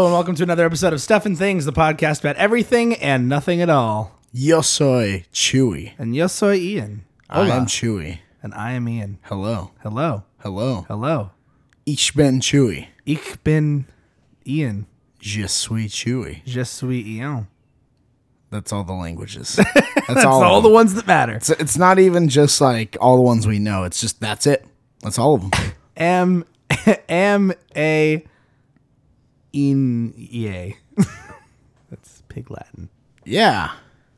Hello and welcome to another episode of Stuff and Things, the podcast about everything and nothing at all. Yo soy Chewy. And yo soy Ian. I Hola. am Chewy. And I am Ian. Hello. Hello. Hello. Hello. Ich bin Chewy. Ich bin Ian. Je suis Chewy. Je suis Ian. That's all the languages. That's, That's all. all, of the ones that matter. It's, it's not even just like all the ones we know. It's just that's it. That's all of them. M M A in yay. That's pig Latin. yeah.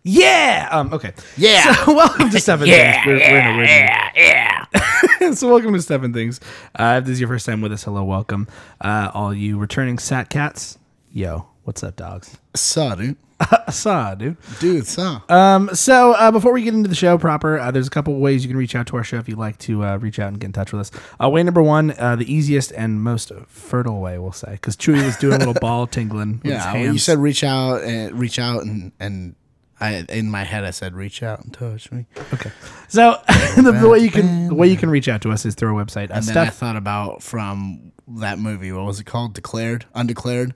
Yeah. Um. Okay. Yeah. So welcome to Seven and Things. We're, we're in a rhythm. yeah. so welcome to Seven Things. Uh, if this is your first time with us, hello, welcome. Uh, all you returning sat cats, yo, what's up, dogs? Saw, dude. Saw, dude. Dude, saw. Um, so uh, before we get into the show proper, uh, there's a couple ways you can reach out to our show if you'd like to uh, reach out and get in touch with us. Uh, way number one, uh, the easiest and most fertile way, we'll say, because Chewy was doing a little ball tingling. Yeah. You said reach out and reach out and and I in my head I said reach out and touch me. okay. So the, the way you can the way you can reach out to us is through our website. Uh, And then I stuff. thought about from that movie, what was it called? Declared, Undeclared,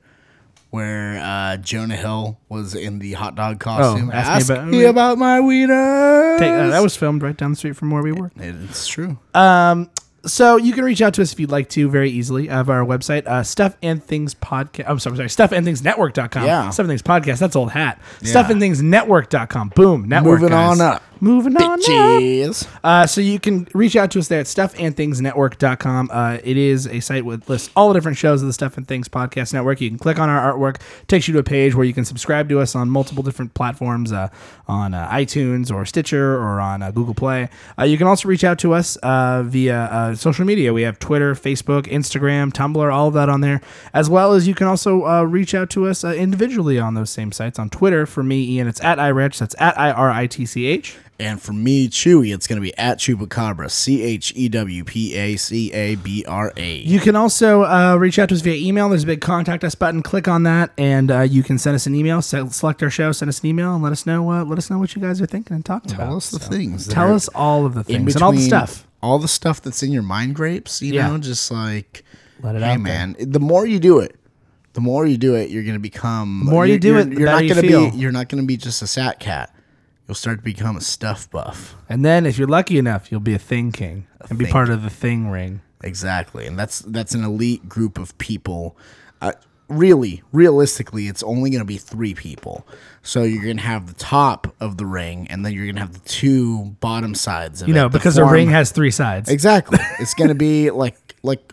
where uh, Jonah Hill was in the hot dog costume. Oh, ask ask, me about- me about my wiener. Take- uh, that was filmed right down the street from where we work. It's true. Um, so you can reach out to us if you'd like to very easily. Have our website, uh, Stuff and Things Podcast. I'm sorry, sorry, Stuff and Things Network.com. Yeah. Stuff and Things Podcast. That's old hat. Yeah. Stuff and Things Network.com. Boom. Network. Moving guys. on up. Moving on up. Bitches. Uh, so you can reach out to us there at stuffandthingsnetwork.com. Uh, it is a site with lists all the different shows of the Stuff and Things Podcast Network. You can click on our artwork, takes you to a page where you can subscribe to us on multiple different platforms, uh, on uh, iTunes or Stitcher or on uh, Google Play. Uh, you can also reach out to us uh, via uh, social media. We have Twitter, Facebook, Instagram, Tumblr, all of that on there, as well as you can also uh, reach out to us uh, individually on those same sites. On Twitter, for me, Ian, it's at iRitch. That's at I R I T C H. And for me, Chewy, it's going to be at Chewpacabra. C H E W P A C A B R A. You can also uh, reach out to us via email. There's a big contact us button. Click on that, and uh, you can send us an email. Select our show, send us an email, and let us know. Uh, let us know what you guys are thinking and talking about. Tell us the So, things. Tell us all of the in things and all the stuff. All the stuff that's in your mind grapes, you Yeah. know, just like, Let it hey, out there. man, the more you do it, the more you do it, you're going to become. The more you do you're, it, the you're not gonna feel. be. You're not going to be just a sat cat. You'll start to become a stuff buff. And then, if you're lucky enough, you'll be a thing king and be thing part of the thing ring. Exactly, and that's that's an elite group of people. Uh, really, realistically, it's only going to be three people. So you're going to have the top of the ring, and then you're going to have the two bottom sides. Of You know, that because the form- ring has three sides. exactly. it's going to be like like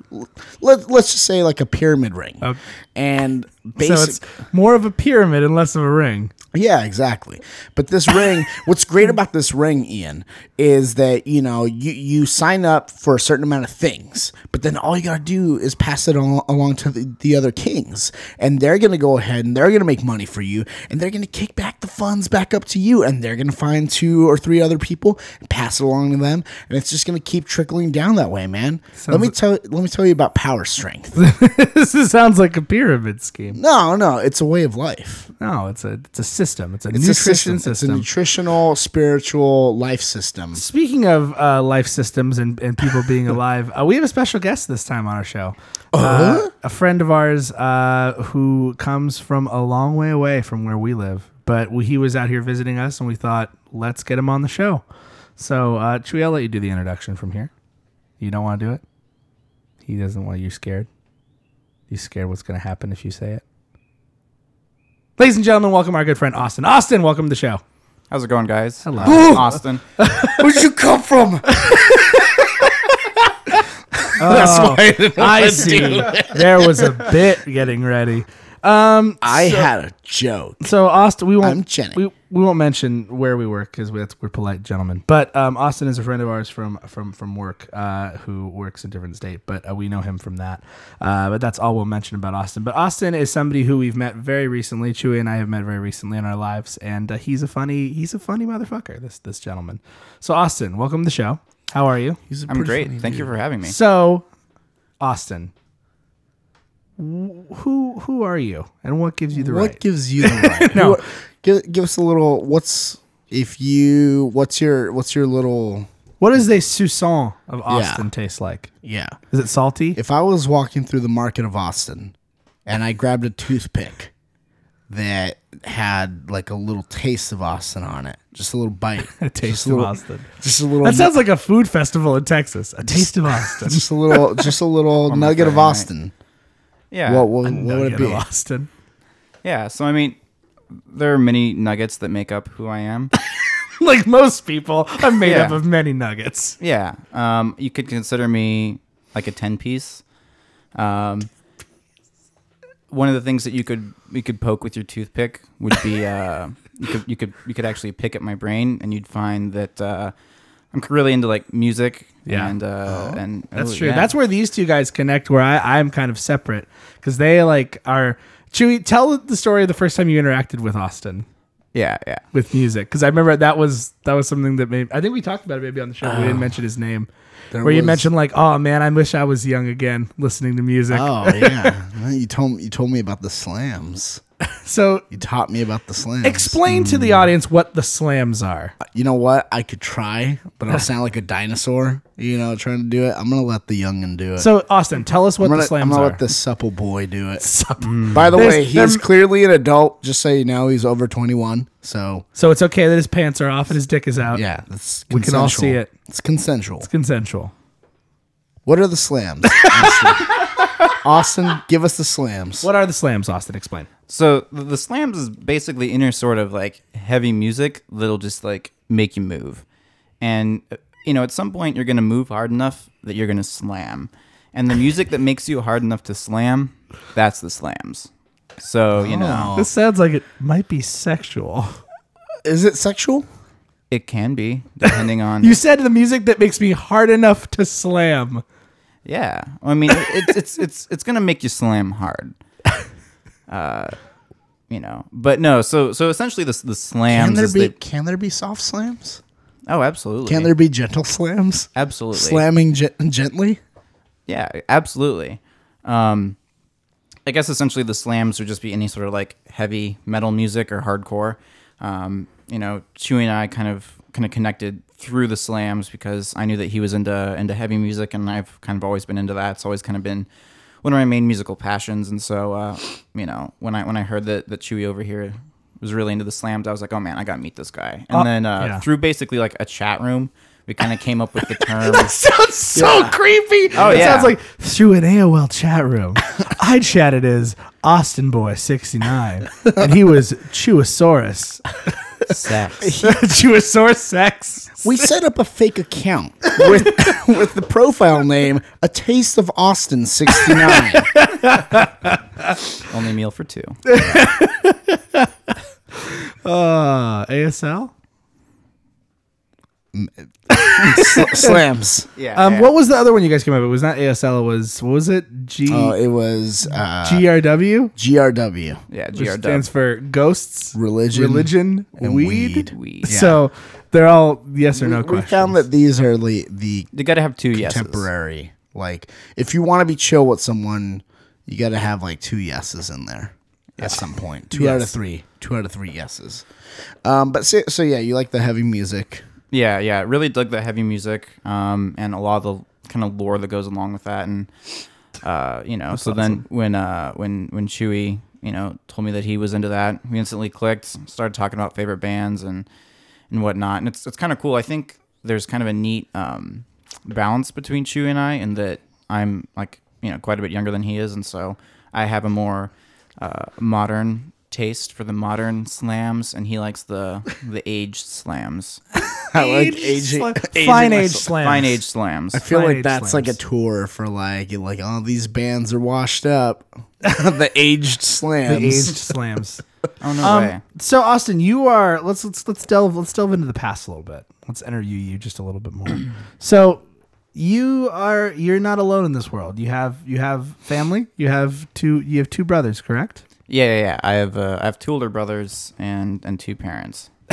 let let's just say like a pyramid ring, Okay. and So it's more of a pyramid and less of a ring. Yeah, exactly. But this ring, what's great about this ring, Ian, is that you know you you sign up for a certain amount of things, but then all you gotta do is pass it al- along to the, the other kings, and they're gonna go ahead and they're gonna make money for you, and they're gonna kick back the funds back up to you, and they're gonna find two or three other people and pass it along to them, and it's just gonna keep trickling down that way, man. let me tell let me tell you about power strength. this sounds like a pyramid scheme. no, no, it's a way of life. No, it's a it's a system. It's a It's nutrition a system. system. It's a nutritional, spiritual life system. Speaking of uh, life systems and, and people being alive, uh, we have a special guest this time on our show. Uh, a friend of ours uh, who comes from a long way away from where we live, but we, he was out here visiting us, and we thought, let's get him on the show. So, uh, Chewy, I'll let you do the introduction from here. You don't want to do it? He doesn't want you scared? You scared what's going to happen if you say it? Ladies and gentlemen, welcome our good friend Austin. Austin, welcome to the show. How's it going, guys? Hello. I'm Austin. Where'd you come from? That's oh, why I didn't I wanna see. do it. there was a bit getting ready. Um, I so, had a joke. so Austin. We won't. I'm Jenny. We, we won't mention where we work because we're, we're polite gentlemen. But um, Austin is a friend of ours from from from work uh, who works in a different state. But uh, we know him from that. Uh, but that's all we'll mention about Austin. But Austin is somebody who we've met very recently. Chewy and I have met very recently in our lives, and uh, he's a funny he's a funny motherfucker. This this gentleman. So Austin, welcome to the show. How are you? He's a I'm great. funny Thank you for having me. So, Austin, wh- who who are you, and what gives you the What right? What gives you the right? No. Give, give us a little. What's if you? What's your? What's your little? what does a sousson of Austin taste like? Yeah. Is it salty? If I was walking through the market of Austin, and I grabbed a toothpick that had like a little taste of Austin on it, just a little bite, a taste of little, Austin. just a little. That sounds like a food festival in Texas. A taste of Austin. just a little, just a little nugget of. Austin. Yeah. What, what, what would it be? Austin. Yeah. So I mean, there are many nuggets that make up who I am. Like most people, I'm made Yeah. up of many nuggets. yeah. Um, you could consider me like a ten piece. Um, one of the things that you could you could poke with your toothpick would be uh, you could you could you could actually pick at my brain and you'd find that uh, I'm really into like music. Yeah. And uh, and That's oh, true. yeah. That's where these two guys connect. Where I, I'm kind of separate because they like are. Chewy, tell the story of the first time you interacted with Austin Yeah. Yeah. with music because I remember that was that was something that made. I think we talked about it maybe on the show. but we didn't mention his name. There where you mentioned like, oh man, I wish I was young again, listening to music. Oh yeah, you told you told me about the slams. So You taught me about the slams. explain to the mm. audience what the slams are. Uh, you know what? I could try, but I'll sound like a dinosaur. You know, trying to do it. I'm gonna let the youngin do it. So Austin, tell us what I'm gonna, the slams I'm gonna are. let the supple boy do it. Sup- mm. By the There's- way, he's there- clearly an adult. Just so you know, he's over 21. So So it's okay that his pants are off and his dick is out. yeah, that's We can all consensual. see it. It's consensual. It's consensual. What are the slams? Austin? Austin, give us the slams. What are the slams, Austin? Explain. So the, the slams is basically inner sort of like heavy music that'll just like make you move, and uh, you know at some point you're gonna move hard enough that you're gonna slam, and the music that makes you hard enough to slam, that's the slams. So you know This sounds like it might be sexual. Is it sexual? it can be depending on You said the music that makes me hard enough to slam. yeah. I mean it's it's it's it's gonna make you slam hard. Uh, you know, but no. So so essentially the the slams Can there is be the- can there be soft slams? oh absolutely Can there be gentle slams? absolutely Slamming gen- gently? Yeah, absolutely. Um, I guess essentially the slams would just be any sort of like heavy metal music or hardcore. Um, you know, Chewy and I kind of kind of connected through the slams because I knew that he was into into heavy music, and I've kind of always been into that. It's always kind of been one of my main musical passions. And so, uh, you know, when I when I heard that that Chewy over here was really into the slams, I was like, oh man, I got to meet this guy. And Uh, then uh, yeah. through basically like a chat room, we kind of came up with the term. that Sounds so creepy. Oh, it yeah. sounds like through an AOL chat room. I chatted as Austin Boy sixty nine, and he was Chewosaurus. sex. Chewosaurus sex. We set up a fake account with with the profile name A Taste of Austin 69. Only meal for two. Uh, ASL. Sl- slams. Yeah. Um, what was the other one you guys came up with? It was not ASL. It was what was it? G Oh, it was uh, GRW, GRW. Yeah, which GR stands for ghosts, Religion religion, and weed. weed. Weed. So they're all yes or no we questions. found that these are the, the You got to have two yeses. temporary. Like, if you want to be chill with someone, you got to have like two yeses in there at some point. Two out of three. Two out of three yeses. Um, but so, so yeah, you like the heavy music. Yeah, yeah. Really dug the heavy music um, and a lot of the kind of lore that goes along with that. And uh, you know, so then when uh, when when Chewy you know told me that he was into that, we instantly clicked. Started talking about favorite bands and and whatnot. And it's it's kind of cool. I think there's kind of a neat um, balance between Chewy and I in that I'm like you know quite a bit younger than he is, and so I have a more uh, modern taste for the modern slams, and he likes the the aged slams, I like Aged aging, aging fine age myself. slams. fine aged slams. I feel Fine like age that's like a tour for like like all these bands are washed up. the aged slams. The slams. aged slams. Oh no Um, way! so Austin, you are let's let's let's delve let's delve into the past a little bit. Let's interview you just a little bit more. so you are you're not alone in this world. You have you have family. You have two you have two brothers, correct? Yeah, yeah, yeah. I have uh, I have two older brothers and and two parents.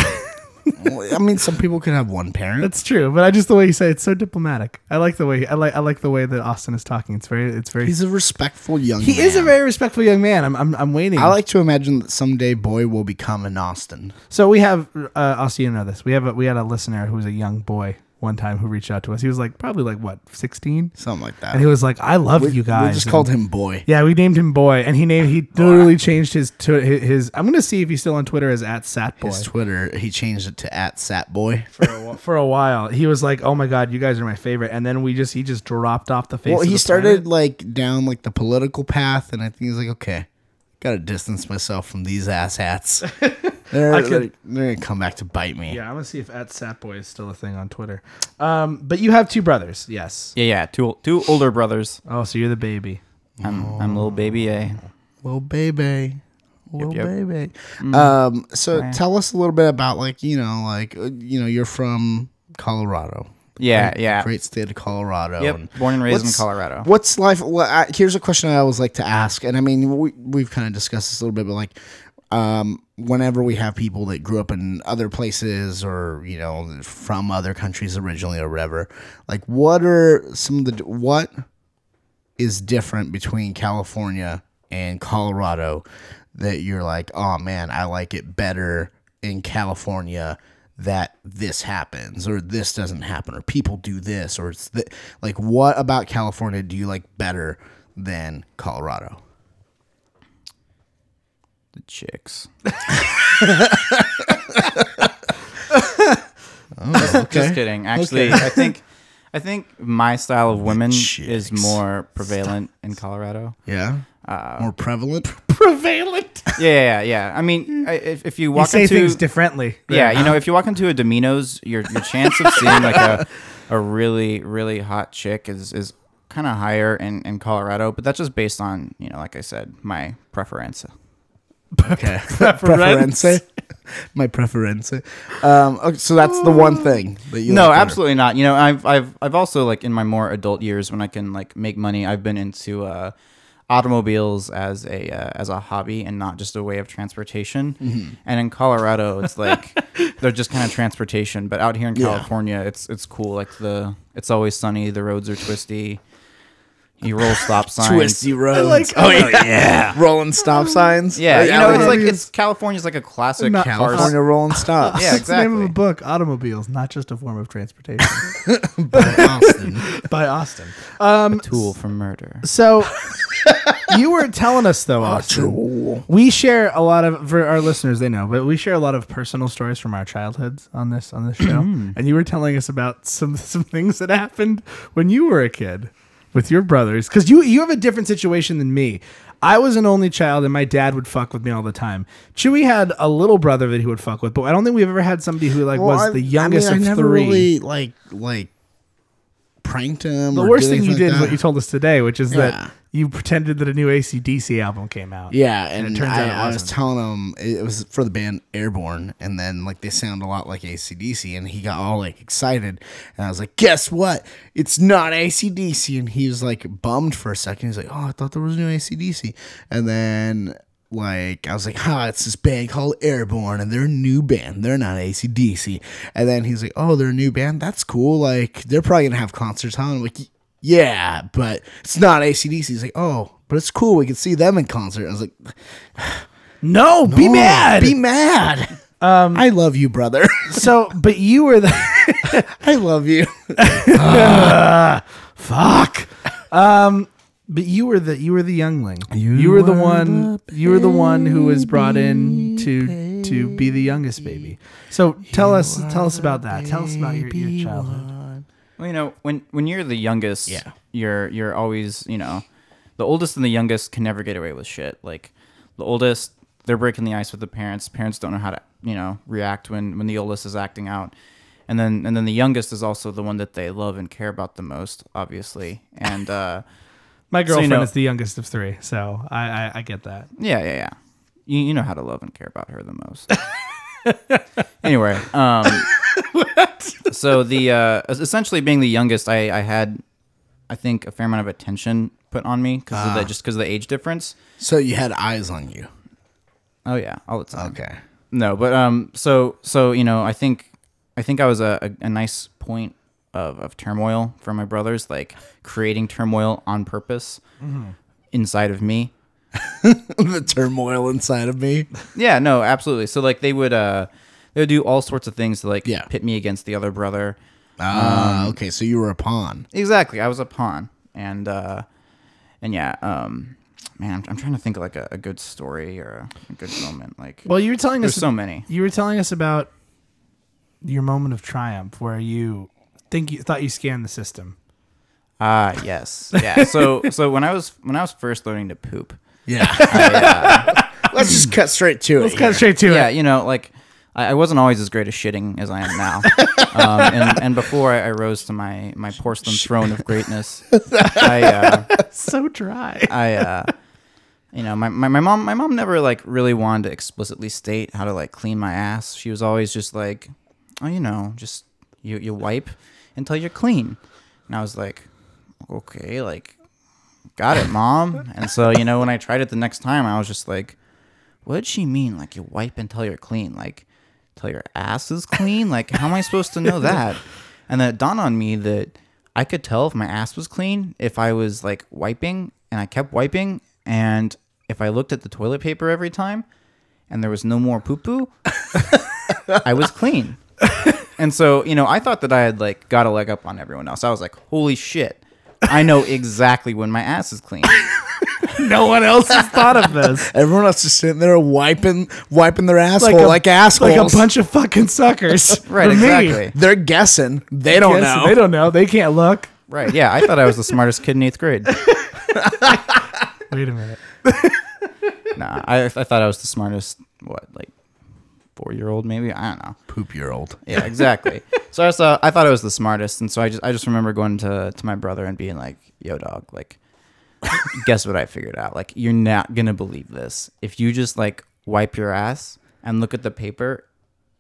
I mean, some people can have one parent. That's true, but I just the way you say it, it's so diplomatic. I like the way I like I like the way that Austin is talking. It's very it's very He's a respectful young. he is a very respectful young man. I'm I'm, I'm waiting. I like to imagine that someday boy will become an Austin. So we have uh, Austin. You know this. We have a, we had a listener who was a young boy one time who reached out to us. He was like probably like what sixteen, Something like that. and he was like, "I love we, you guys." We just and- called him boy. Yeah, we named him Boy, and he named he literally changed his to his, his. I'm gonna see if he's still on Twitter as at Satboy. His Twitter, he changed it to at Satboy. for a, for a while, he was like, "Oh my god, you guys are my favorite," and then we just he just dropped off the face. Well, he started planet. like down like the political path, and I think he's like, okay, gotta distance myself from these asshats. They're, I could- they're, they're gonna come back to bite me. Yeah, I'm gonna see if at Satboy is still a thing on Twitter. Um, but you have two brothers, yes. Yeah, yeah. Two two older brothers. Oh, so you're the baby. I'm I'm little baby A. Little baby. Little yep. baby. Um, so Yeah. tell us a little bit about like, you know, like uh, you know, you're from Colorado. Yeah, Great- yeah. Great state of Colorado. Yep. and Born and raised in Colorado. What's life? Well, I, here's a question I always like to ask, and I mean, we we've kind of discussed this a little bit, but like, um, whenever we have people that grew up in other places or you know from other countries originally or whatever, like, what are some of the what is different between California and Colorado that you're like, oh man, I like it better in California that this happens or this doesn't happen or people do this or it's th- like what about California do you like better than Colorado? The chicks. Just kidding. Actually, I think I think my style of women is more prevalent in Colorado. Yeah. Uh, More prevalent? Prevalent. Yeah, yeah, yeah. I mean, if, if you walk You say into things differently. yeah, you know, if you walk into a Domino's, your your chance of seeing like a a really really hot chick is is kind of higher in in Colorado, but that's just based on you know, like I said, my preference. Okay. preference. My preference. Um, okay, so that's the one thing that you no, like absolutely not. You know, I've I've I've also like in my more adult years when I can like make money, I've been into uh, automobiles as a uh, as a hobby and not just a way of transportation. Mm-hmm. And in Colorado, it's like they're just kind of transportation. But out here in Yeah. California, it's it's cool. Like the it's always sunny. The roads are twisty. You roll stop signs. Twisty roads. like- oh yeah, yeah. rolling stop signs. Yeah, Oh, you know, it's like it's California's like a classic Not- car. California rolling stops. Yeah, That's the name of a book. Automobiles, not just a form of transportation. By Austin. by Austin. Um, tool for murder. so you were telling us though, Austin. We share a lot of for our listeners. They know, but we share a lot of personal stories from our childhoods on this on this show. and you were telling us about some some things that happened when you were a kid with your brothers, because you you have a different situation than me. I was an only child, and my dad would fuck with me all the time. Chewy had a little brother that he would fuck with, but I don't think we've ever had somebody who like was I- the youngest I mean, of I never three. really like like pranked him. The or worst thing you anything did like is what you told us today, which is Yeah. that you pretended that a new ACDC album came out. Yeah, and, it turns I, out it I was telling him it it was for the band Airborne, and then like they sound a lot like ACDC, and he got all like excited, and I was like, "Guess what? It's not ACDC," and he was like bummed for a second. He's like, "Oh, I thought there was a new ACDC," and then like I was like, "Ha, it's this band called Airborne, and they're a new band. They're not ACDC." And then he's like, "Oh, they're a new band. That's cool. Like they're probably gonna have concerts, huh?" I'm like. Yeah, but it's not ACDC. He's like, oh, but it's cool. We can see them in concert. I was like, No, be "Oh, mad. Be mad. Um, I love you, brother. so, but you were the I love you. fuck. Um, but you were the you were the youngling. You, were the one. you were the one who was brought in to to be the youngest baby. So tell us tell us about that. Tell us about your, your childhood. Well, you know, when when you're the youngest, Yeah. you're you're always, you know, the oldest and the youngest can never get away with shit. Like the oldest they're breaking the ice with the parents. Parents don't know how to you know react when when the oldest is acting out, and then and then the youngest is also the one that they love and care about the most, obviously. And uh, My you girlfriend know- is the youngest of three, so I, I, I get that. yeah, yeah, yeah. You, you know how to love and care about her the most. anyway, um, so the uh, essentially being the youngest, I, I had, I think, a fair amount of attention put on me because of the just because of the age difference. So you had eyes on you. Oh yeah, all the time. Okay. No, but um, so so you know, I think I think I was a, a, a nice point of, of turmoil for my brothers, like creating turmoil on purpose inside of me. the turmoil inside of me. Yeah, no, absolutely. So like they would uh they would do all sorts of things to like Yeah. pit me against the other brother. Ah, okay. So you were a pawn. Exactly. I was a pawn. And uh and yeah, um man, I'm, I'm trying to think of like a, a good story or a, a good moment. Like Well, you were telling there's us so many. you were telling us about your moment of triumph where you think you thought you scanned the system. Ah, yes. Yeah. So so when I was when I was first learning to poop, Yeah. I, uh, Let's just cut straight to it. Let's it. cut here. straight to yeah, it. Yeah, you know, like I, I wasn't always as great at shitting as I am now. um, and, and before I, I rose to my, my porcelain throne of greatness, I uh, So dry. I uh, you know my, my, my mom my mom never like really wanted to explicitly state how to like clean my ass. She was always just like, oh, you know, just you you wipe until you're clean. And I was like, okay, like got it, mom. and so you know when I tried it the next time, I was just like, what did she mean? Like you wipe until you're clean, like till your ass is clean? Like how am I supposed to know that? And then it dawned on me that I could tell if my ass was clean if I was like wiping and I kept wiping and if I looked at the toilet paper every time and there was no more poo poo, I was clean. And so, you know, I thought that I had like got a leg up on everyone else. I was like, holy shit. I know exactly when my ass is clean. no one else has thought of this. Everyone else is sitting there wiping, wiping their asshole a- like, assholes. Like a bunch of fucking suckers. Right, For me. exactly. They're guessing. They don't Yes, know. They don't know. They can't look. Right. Yeah. I thought I was the smartest kid in eighth grade. Wait a minute. Nah, I, I thought I was the smartest, what, like four year old maybe? I don't know. Poop year old. Yeah, exactly. so I thought I thought I was the smartest, and so I just I just remember going to to my brother and being like, "Yo, dog, like, guess what I figured out? Like, you're not gonna believe this. If you just like wipe your ass and look at the paper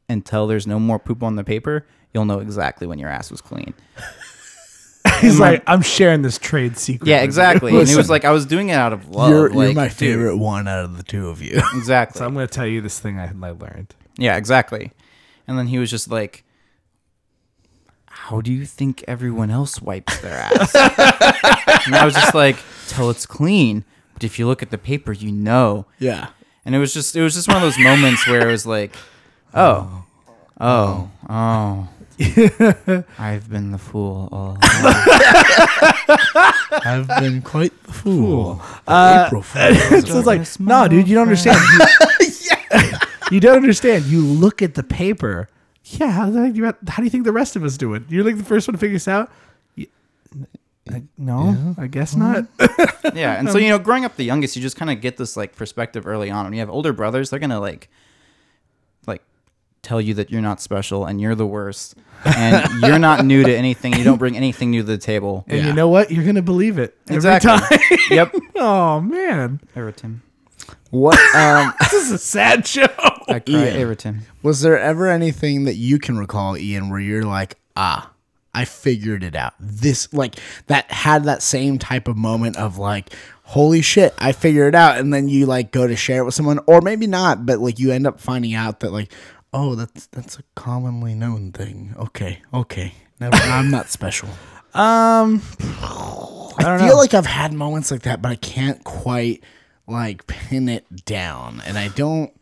until there's no more poop on the paper, you'll know exactly when your ass was clean." He's like, I'm sharing this trade secret. Yeah, with you." exactly. and he was like, "I was doing it out of love." you're, like, you're my dude, favorite one out of the two of you. Exactly. So I'm going to tell you this thing I, I learned. Yeah, exactly. And then he was just like, How do you think everyone else wipes their ass? and I was just like, Till it's clean. But if you look at the paper, you know. yeah. And it was just it was just one of those moments where it was like, Oh. Oh. Oh. I've been the fool all along. I've been quite the fool. Uh, April Fool. so it's like, no, dude, you don't understand. You, you don't understand. You look at the paper. Yeah, how, the heck you- how do you think the rest of us do it? You're like the first one to figure this out. You- I- no, I guess not. yeah. And so, you know, growing up the youngest, you just kind of get this like perspective early on. When you have older brothers, they're gonna like like tell you that you're not special and you're the worst. And you're not new to anything. You don't bring anything new to the table. And Yeah. you know what? You're gonna believe it every Exactly. time. yep. oh man, Eritim. What um this is a sad show. I cry Ian. Eritim. was there ever anything that you can recall, Ian, where you're like, ah, I figured it out. This like that had that same type of moment of like, holy shit, I figured it out, and then you like go to share it with someone, or maybe not, but like you end up finding out that like, oh, that's that's a commonly known thing. Okay, okay. Never, I'm not special. Um, I, don't feel know. like I've had moments like that, but I can't quite like pin it down, and I don't.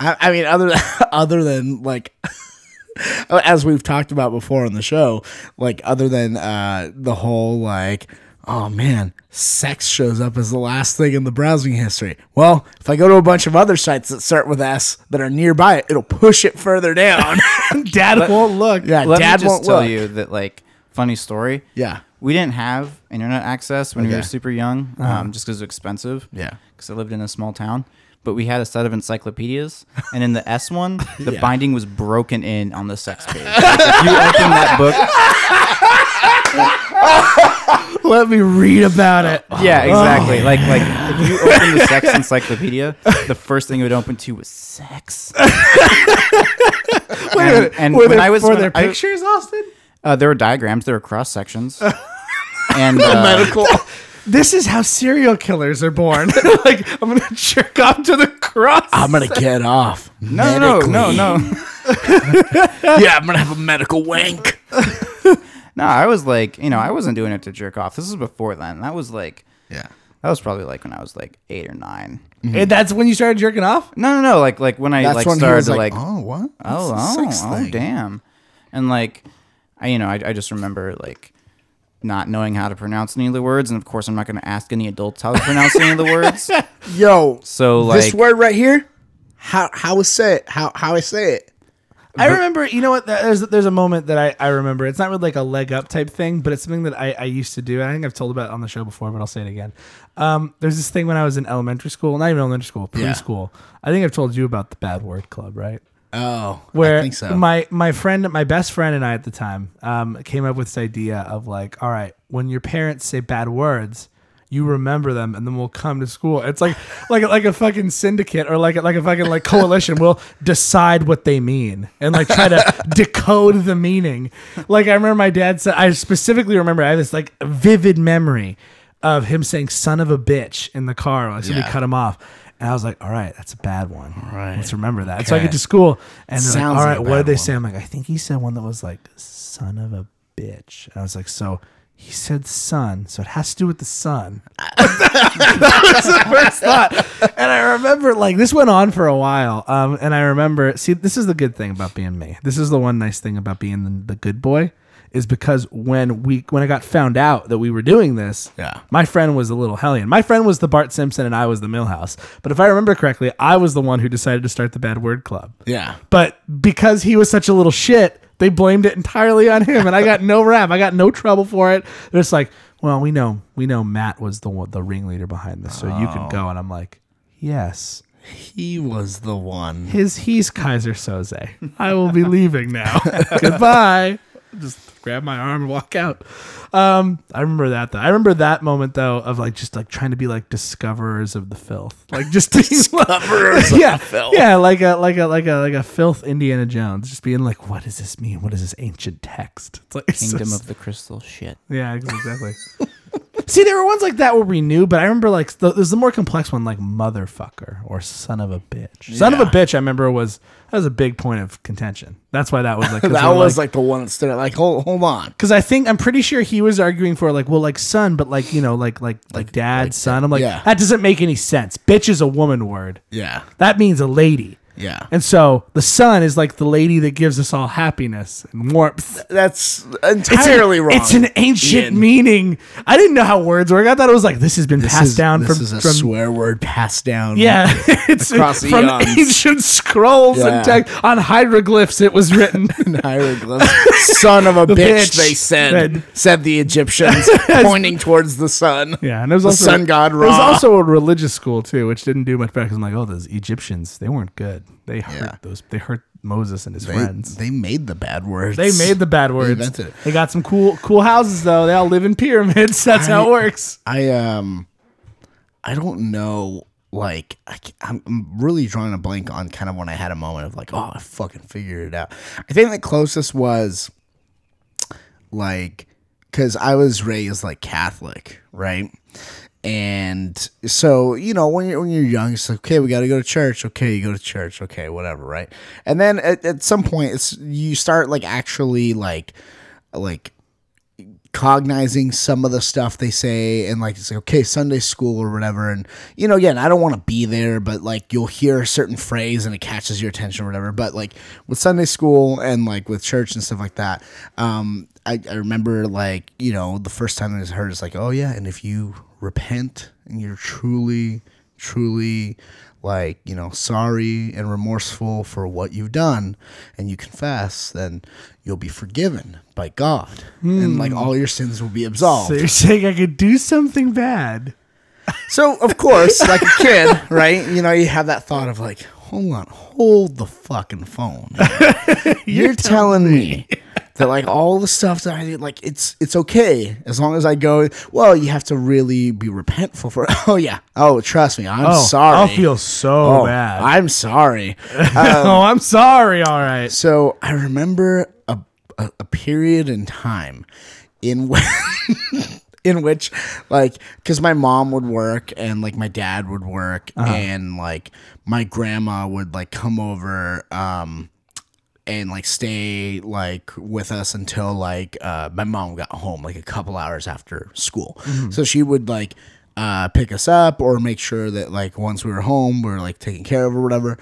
I, I mean, other other than like, as we've talked about before on the show, like other than uh, the whole like, oh man, sex shows up as the last thing in the browsing history. Well, if I go to a bunch of other sites that start with S that are nearby it, it'll push it further down. Dad won't look. yeah, Let Dad me just won't tell look. you that like funny story. Yeah. we didn't have internet access when we were super young, Uh-huh. um, just because it was expensive. Yeah. because I lived in a small town. But we had a set of encyclopedias, and in the S one, the Yeah. binding was broken in on the sex page. Like, if you open that book, Let me read about it. yeah, exactly. Like like if you open the sex encyclopedia, the first thing it would open to was sex. Wait a minute. and were when there, I was- were when there I- pictures, Austin? Uh, there were diagrams, there were cross sections, and uh, Medical. This is how serial killers are born. like I'm gonna jerk off to the cross. I'm gonna get off. no, no, no, no, no. yeah, I'm gonna have a medical wank. No, I was like, you know, I wasn't doing it to jerk off. This was before then. That was like, Yeah. that was probably like when I was like eight or nine. Mm-hmm. and that's when you started jerking off. No, no, no. Like, like when I That's like when started to like, like, oh, what? oh, What's oh, the oh, oh, thing?" damn, and like, I, you know, I, I just remember like not knowing how to pronounce any of the words, and of course, I'm not going to ask any adults how to pronounce any of the words. Yo, So like, this word right here, how how I say it? How how I say it? I remember, you know what? There's there's a moment that I, I remember. It's not really like a leg up type thing, but it's something that I, I used to do. I think I've told about it on the show before, but I'll say it again. Um, there's this thing when I was in elementary school, not even elementary school, Yeah. preschool. I think I've told you about the bad word club, right? Oh, where I think so. my my friend my best friend and I at the time um, came up with this idea of like all right when your parents say bad words you remember them and then we'll come to school it's like like like a fucking syndicate or like a, like a fucking like coalition we'll decide what they mean and like try to decode the meaning like I remember my dad said I specifically remember I have this like vivid memory of him saying son of a bitch in the car like somebody Yeah. cut him off and I was like, all right, that's a bad one. right. Let's remember that. So I get to school and they're like, all like what did they one. say? I'm like, I think he said one that was like, son of a bitch. And I was like, so he said son, so it has to do with the sun. that was the first thought. And I remember like this went on for a while. Um, and I remember, see, this is the good thing about being me. This is the one nice thing about being the, the good boy. Is because when we when I got found out that we were doing this, Yeah. my friend was a little hellion. My friend was the Bart Simpson and I was the Milhouse. But if I remember correctly, I was the one who decided to start the Bad Word Club. yeah. But because he was such a little shit, they blamed it entirely on him, and I got no rap. I got no trouble for it. They're just like, well, we know, we know Matt was the one, the ringleader behind this, so you Oh. can go. Oh. And I'm like, yes, He was the one. his he's Keyser Soze. I will be leaving now. Goodbye. Just grab my arm and walk out. Um, I remember that though. I remember that moment though of like just like trying to be like discoverers of the filth, like just discoverers. Of the filth. Yeah, yeah, like a like a like a like a filth Indiana Jones, just being like, what does this mean? What is this ancient text? It's like it's Kingdom just- of the Crystal shit. yeah, exactly. See, there were ones like that where we knew, but I remember like the, there's the more complex one, like motherfucker or son of a bitch. Son of a Yeah. bitch, I remember was that was a big point of contention. That's why that was like 'cause that we're was like, the one that stood out. Like, hold hold on. because I think I'm pretty sure he was arguing for like well like son, but like you know like like like dad son. I'm like yeah. that doesn't make any sense. Bitch is a woman word. Yeah. That means a lady. Yeah. And so the sun is like the lady that gives us all happiness and warmth. That's It's entirely an, wrong. It's an ancient Ian. meaning. I didn't know how words work. I thought it was like this has been This passed is- down this from, is a from swear word passed down. yeah, it's Across from eons. ancient scrolls Yeah. and text on hieroglyphs. It was written. in hieroglyphs. Son of a bitch, bitch they said. said- Said the Egyptians, pointing towards the sun. yeah, and it was The also sun god It was also a religious school too, which didn't do much better. Because I'm like, oh, those Egyptians, they weren't good. They hurt Yeah. those. They hurt Moses and his They, friends. they made the bad words. They made the bad words. invented it. They got some cool cool houses though. They all live in pyramids. That's how it works. I um, I don't know. Like, I, I'm, I'm really drawing a blank on kind of when I had a moment of like, oh, I fucking figured it out. I think the closest was like, because I was raised like Catholic, right? And so, you know, when you're when you're young, it's like, okay, we got to go to church. Okay, you go to church. Okay, whatever, right? And then at, at some point, it's you start like actually like like cognizing some of the stuff they say and like it's like okay sunday school or whatever. And you know again i don't want to be there but like you'll hear a certain phrase and it catches your attention or whatever. But like with sunday school and like with church and stuff like that um i, I remember like you know the first time i heard it's like oh yeah and if you repent and you're truly truly like you know sorry and remorseful for what you've done and you confess then you'll be forgiven by god and like hmm. all your sins will be absolved So you're saying I could do something bad? so of course, like a kid, right? You know, you have that thought of like, hold on, hold the fucking phone. You're, telling me that like all the stuff that I did, like it's it's okay as long as I go. Well, you have to really be repentful for. Oh yeah. Oh, trust me, I'm oh, sorry. I'll feel so Oh, bad. I'm sorry. Um, oh, I'm sorry. All right. So I remember a, a, a period in time in which, in which, like, because my mom would work and like my dad would work and like my grandma would like come over, um, and like stay like with us until like uh, my mom got home like a couple hours after school. So she would like uh, pick us up or make sure that like once we were home we were like taken care of or whatever.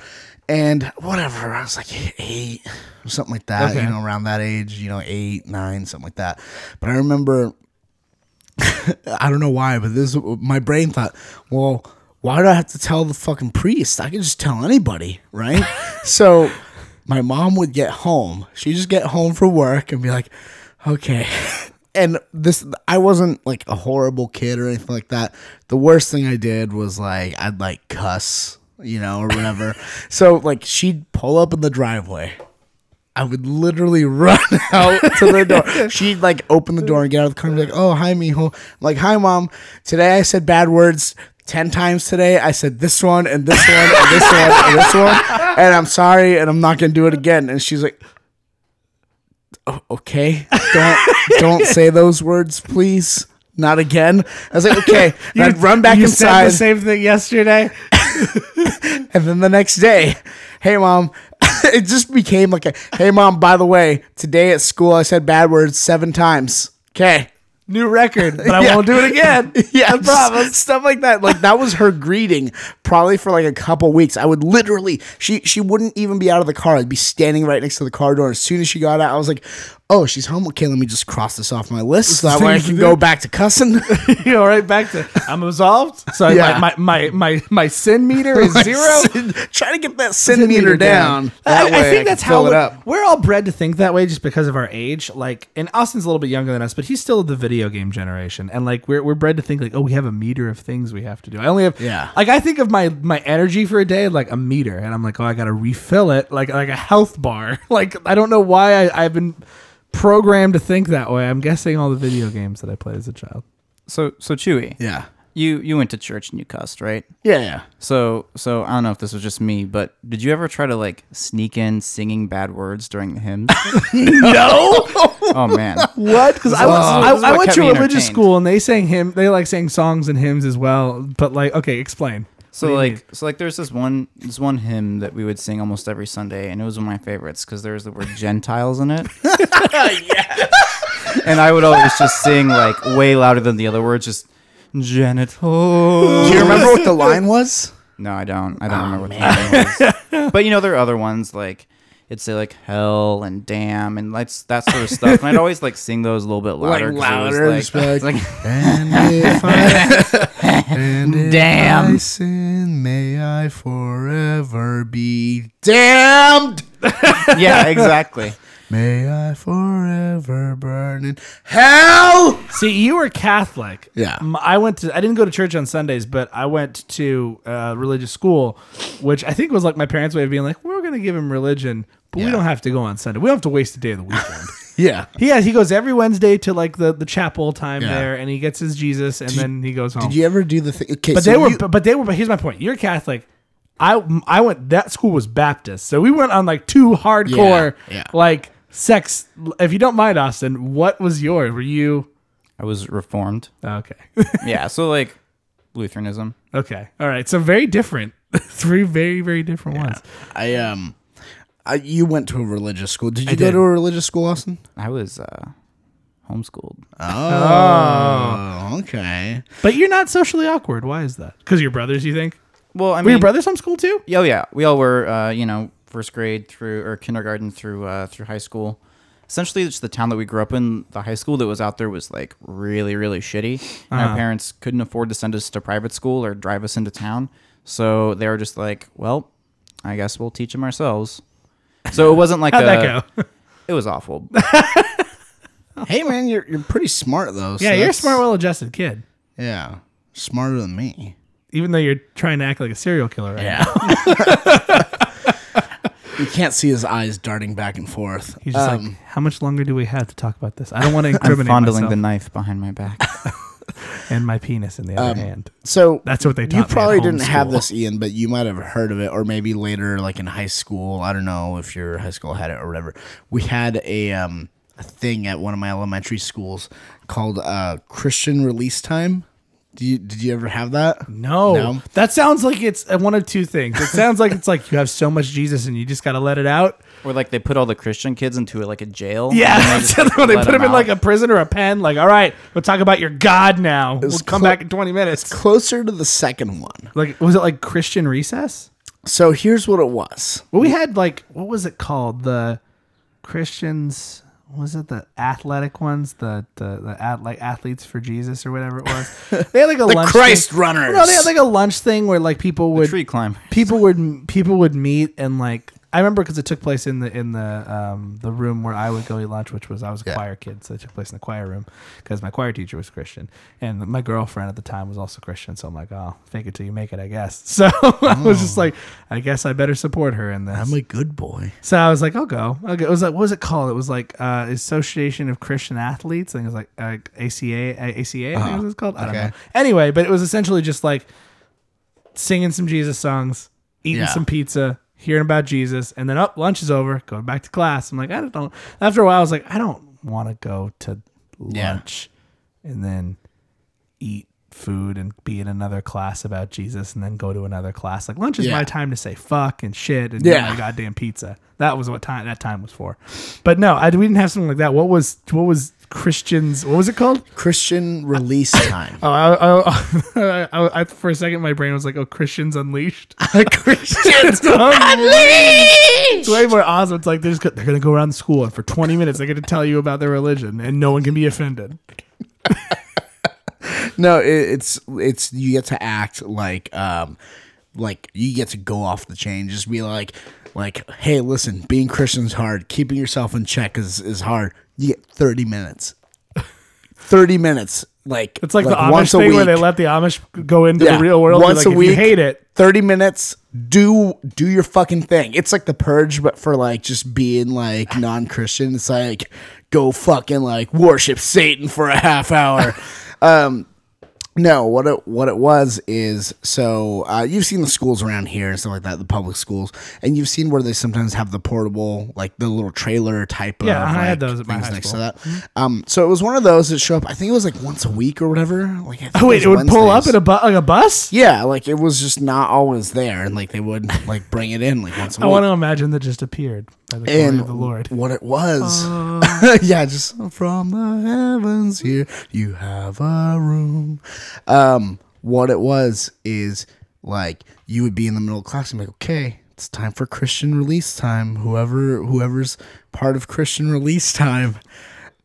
And whatever, I was like eight or something like that, Okay. you know, around that age, you know, eight, nine, something like that. But I remember I don't know why, but this my brain thought, well, why do I have to tell the fucking priest? I can just tell anybody, right? so my mom would get home. She'd just get home from work and be like, okay. And this, I wasn't like a horrible kid or anything like that. The worst thing I did was like, I'd like cuss, you know, or whatever. so like, she'd pull up in the driveway. I would literally run out to the door. She'd like open the door and get out of the car and be like, "Oh, hi, mijo." I'm like, "Hi, mom. Today I said bad words ten times today. I said this one and this one and this one and this one, and I'm sorry, and I'm not gonna do it again." And she's like, "O- "Okay, don't don't say those words, please." Not again. I was like, okay. And I'd run back you inside. said the same thing yesterday. And then the next day, hey mom, it just became like a hey mom, by the way, today at school I said bad words seven times. Okay. New record, but I Yeah. won't do it again. Yeah, I promise. Stuff like that. Like that was her greeting, probably for like a couple weeks. I would literally she she wouldn't even be out of the car. I'd be standing right next to the car door. As soon as she got out, I was like, "Oh, she's home. Okay, let me just cross this off my list. So that way I can go back to cussing." you know, right back to I'm absolved. So Yeah. my, my, my, my, my sin meter is zero. Try to get that sin meter down. I, That I way think can that's how it we're, all bred to think that way just because of our age. Like, and Austin's a little bit younger than us, but he's still of the video game generation. And like, we're, we're bred to think like, oh, we have a meter of things we have to do. I only have, Yeah. Like, I think of my my energy for a day like a meter, and I'm like, oh, I got to refill it like like a health bar. Like, I don't know why I, I've been programmed to think that way. I'm guessing all the video games that I played as a child. So so Chewy, Yeah. you you went to church and you cussed, right? Yeah, yeah. So so I don't know if this was just me, but did you ever try to like sneak in singing bad words during the hymns? No. oh man. What? Because I, This went- I, I went to a religious school and they sang hymn. They like sang songs and hymns as well. But like, okay, explain. So What do you like so like there's this one this one hymn that we would sing almost every Sunday, and it was one of my favorites because there was the word Gentiles in it. And I would always just sing like way louder than the other words, just genitals. Do you remember what the line was? No, I don't. I don't Oh, remember what the line was. But you know, there are other ones like it'd say like hell and damn and like that sort of stuff. And I'd always like sing those a little bit louder. Like 'cause louder, It was, like, like, it's like And if I, and if Damn. I sin, may I forever be damned. yeah, exactly. May I forever burn in hell. See, you were Catholic. Yeah. M- I went to. I didn't go to church on Sundays, but I went to uh, religious school, which I think was like my parents' way of being like, we're gonna give him religion, but we don't have to go on Sunday. We don't have to waste a day of the weekend. Yeah. he has. He goes every Wednesday to like the the chapel time Yeah. there, and he gets his Jesus, and then he goes home. Did you ever do the thing? Okay, But so they were, you- but, but they were. But here's my point: you're Catholic. I I went. That school was Baptist, so we went on like two hardcore, Yeah, yeah. like sex. If you don't mind, Austin, what was yours? Were you I was reformed. okay? Yeah, so like Lutheranism. okay, all right. So very different. Three very very different ones. I um, I, you went to a religious school. Did you I go did. to a religious school, Austin? I was uh homeschooled. Oh, okay. But you're not socially awkward. Why is that? Because your brothers, you think? Well, I Were your mean, brothers homeschooled too? Oh yeah, we all were. Uh, you know, first grade through or kindergarten through uh, through high school. essentially it's the town that we grew up in. The high school that was out there was like really really shitty. And Uh-huh. Our parents couldn't afford to send us to private school or drive us into town, so they were just like, well, I guess we'll teach them ourselves. So it wasn't like How'd a, that go? It was awful. Hey man, you're you're pretty smart though. so yeah, you're a that's- smart, well-adjusted kid. Yeah, smarter than me. Even though you're trying to act like a serial killer right Yeah. now. you can't see his eyes darting back and forth. He's just Um, like, how much longer do we have to talk about this? I don't want to I'm incriminate fondling myself the knife behind my back. And my penis in the other Um, hand. so That's what they taught you probably didn't have this, Ian, but you might have heard of it, or maybe later, like in high school. I don't know if your high school had it or whatever. We had a um, a thing at one of my elementary schools called uh, Christian Release Time. Do you, did you ever have that? No. No? That sounds like it's uh, one of two things. It sounds like it's like you have so much Jesus and you just got to let it out. Or like they put all the Christian kids into like a jail. Yeah, and they that's just, like, when they let put them in like a prison or a pen. Like, all right, we'll talk about your God now. We'll was come clo- back in 20 minutes. Closer to the second one. Like, was it like Christian Recess? So here's what it was. Well, we had like, what was it called? The Christians, was it the athletic ones? The, the, the at, like athletes for Jesus or whatever it was? They had like a The lunch Christ thing. runners. No, they had like a lunch thing where like people would tree climb. people would people would meet and like I remember because it took place in the in the um, the room where I would go eat lunch, which was I was a Yeah. choir kid, so it took place in the choir room because my choir teacher was Christian and my girlfriend at the time was also Christian. So I'm like, oh, fake it till you make it, I guess. So I was just like, I guess I better support her in this. I'm a good boy. so I was like, I'll go. I'll go. It was like, what was it called? It was like uh, Association of Christian Athletes. I think it was like uh, ACA, ACA. I think it Uh-huh. was called. I don't know. Anyway, but it was essentially just like singing some Jesus songs, eating Yeah. some pizza, hearing about Jesus, and then up lunch is over, going back to class. I'm like, I don't. After a while, I was like, I don't want to go to Yeah. lunch and then eat food and be in another class about Jesus and then go to another class. Like lunch is Yeah. my time to say fuck and shit and Yeah. eat my goddamn pizza. That was what time that time was for. But no, I we didn't have something like that. What was what was Christians? What was it called? Christian Release Time. Oh, I, I, I, I, for a second, my brain was like, "Oh, Christians Unleashed." Christians unleashed. It's way more awesome. It's like they're just they're gonna go around the school and for twenty minutes they're gonna tell you about their religion and no one can be offended. No, it, it's it's you get to act like um like you get to go off the chain. Just be like like hey, listen, being Christian's hard. Keeping yourself in check is is hard. You get thirty minutes. Thirty minutes. Like It's like, the Amish thing where they let the Amish go into Yeah, the real world. once like, a week. you hate it. 30 minutes do do your fucking thing it's like the purge but for like just being like non-christian it's like go fucking like worship satan for a half hour um no what it what it was is so uh, you've seen the schools around here and stuff like that the public schools and you've seen where they sometimes have the portable like the little trailer type Yeah, of I had those at my high next school. to that um so it was one of those that show up i think it was like once a week or whatever like I think Oh wait, it was would pull up Wednesdays. at a bu- like a bus. Yeah, like it was just not always there, and like they would like bring it in like once a I week. I want to imagine that just appeared by the glory and of the Lord. what it was, yeah, just from the heavens here you have a room. Um, what it was is like you would be in the middle of class and be like, okay, it's time for Christian release time. Whoever whoever's part of Christian release time.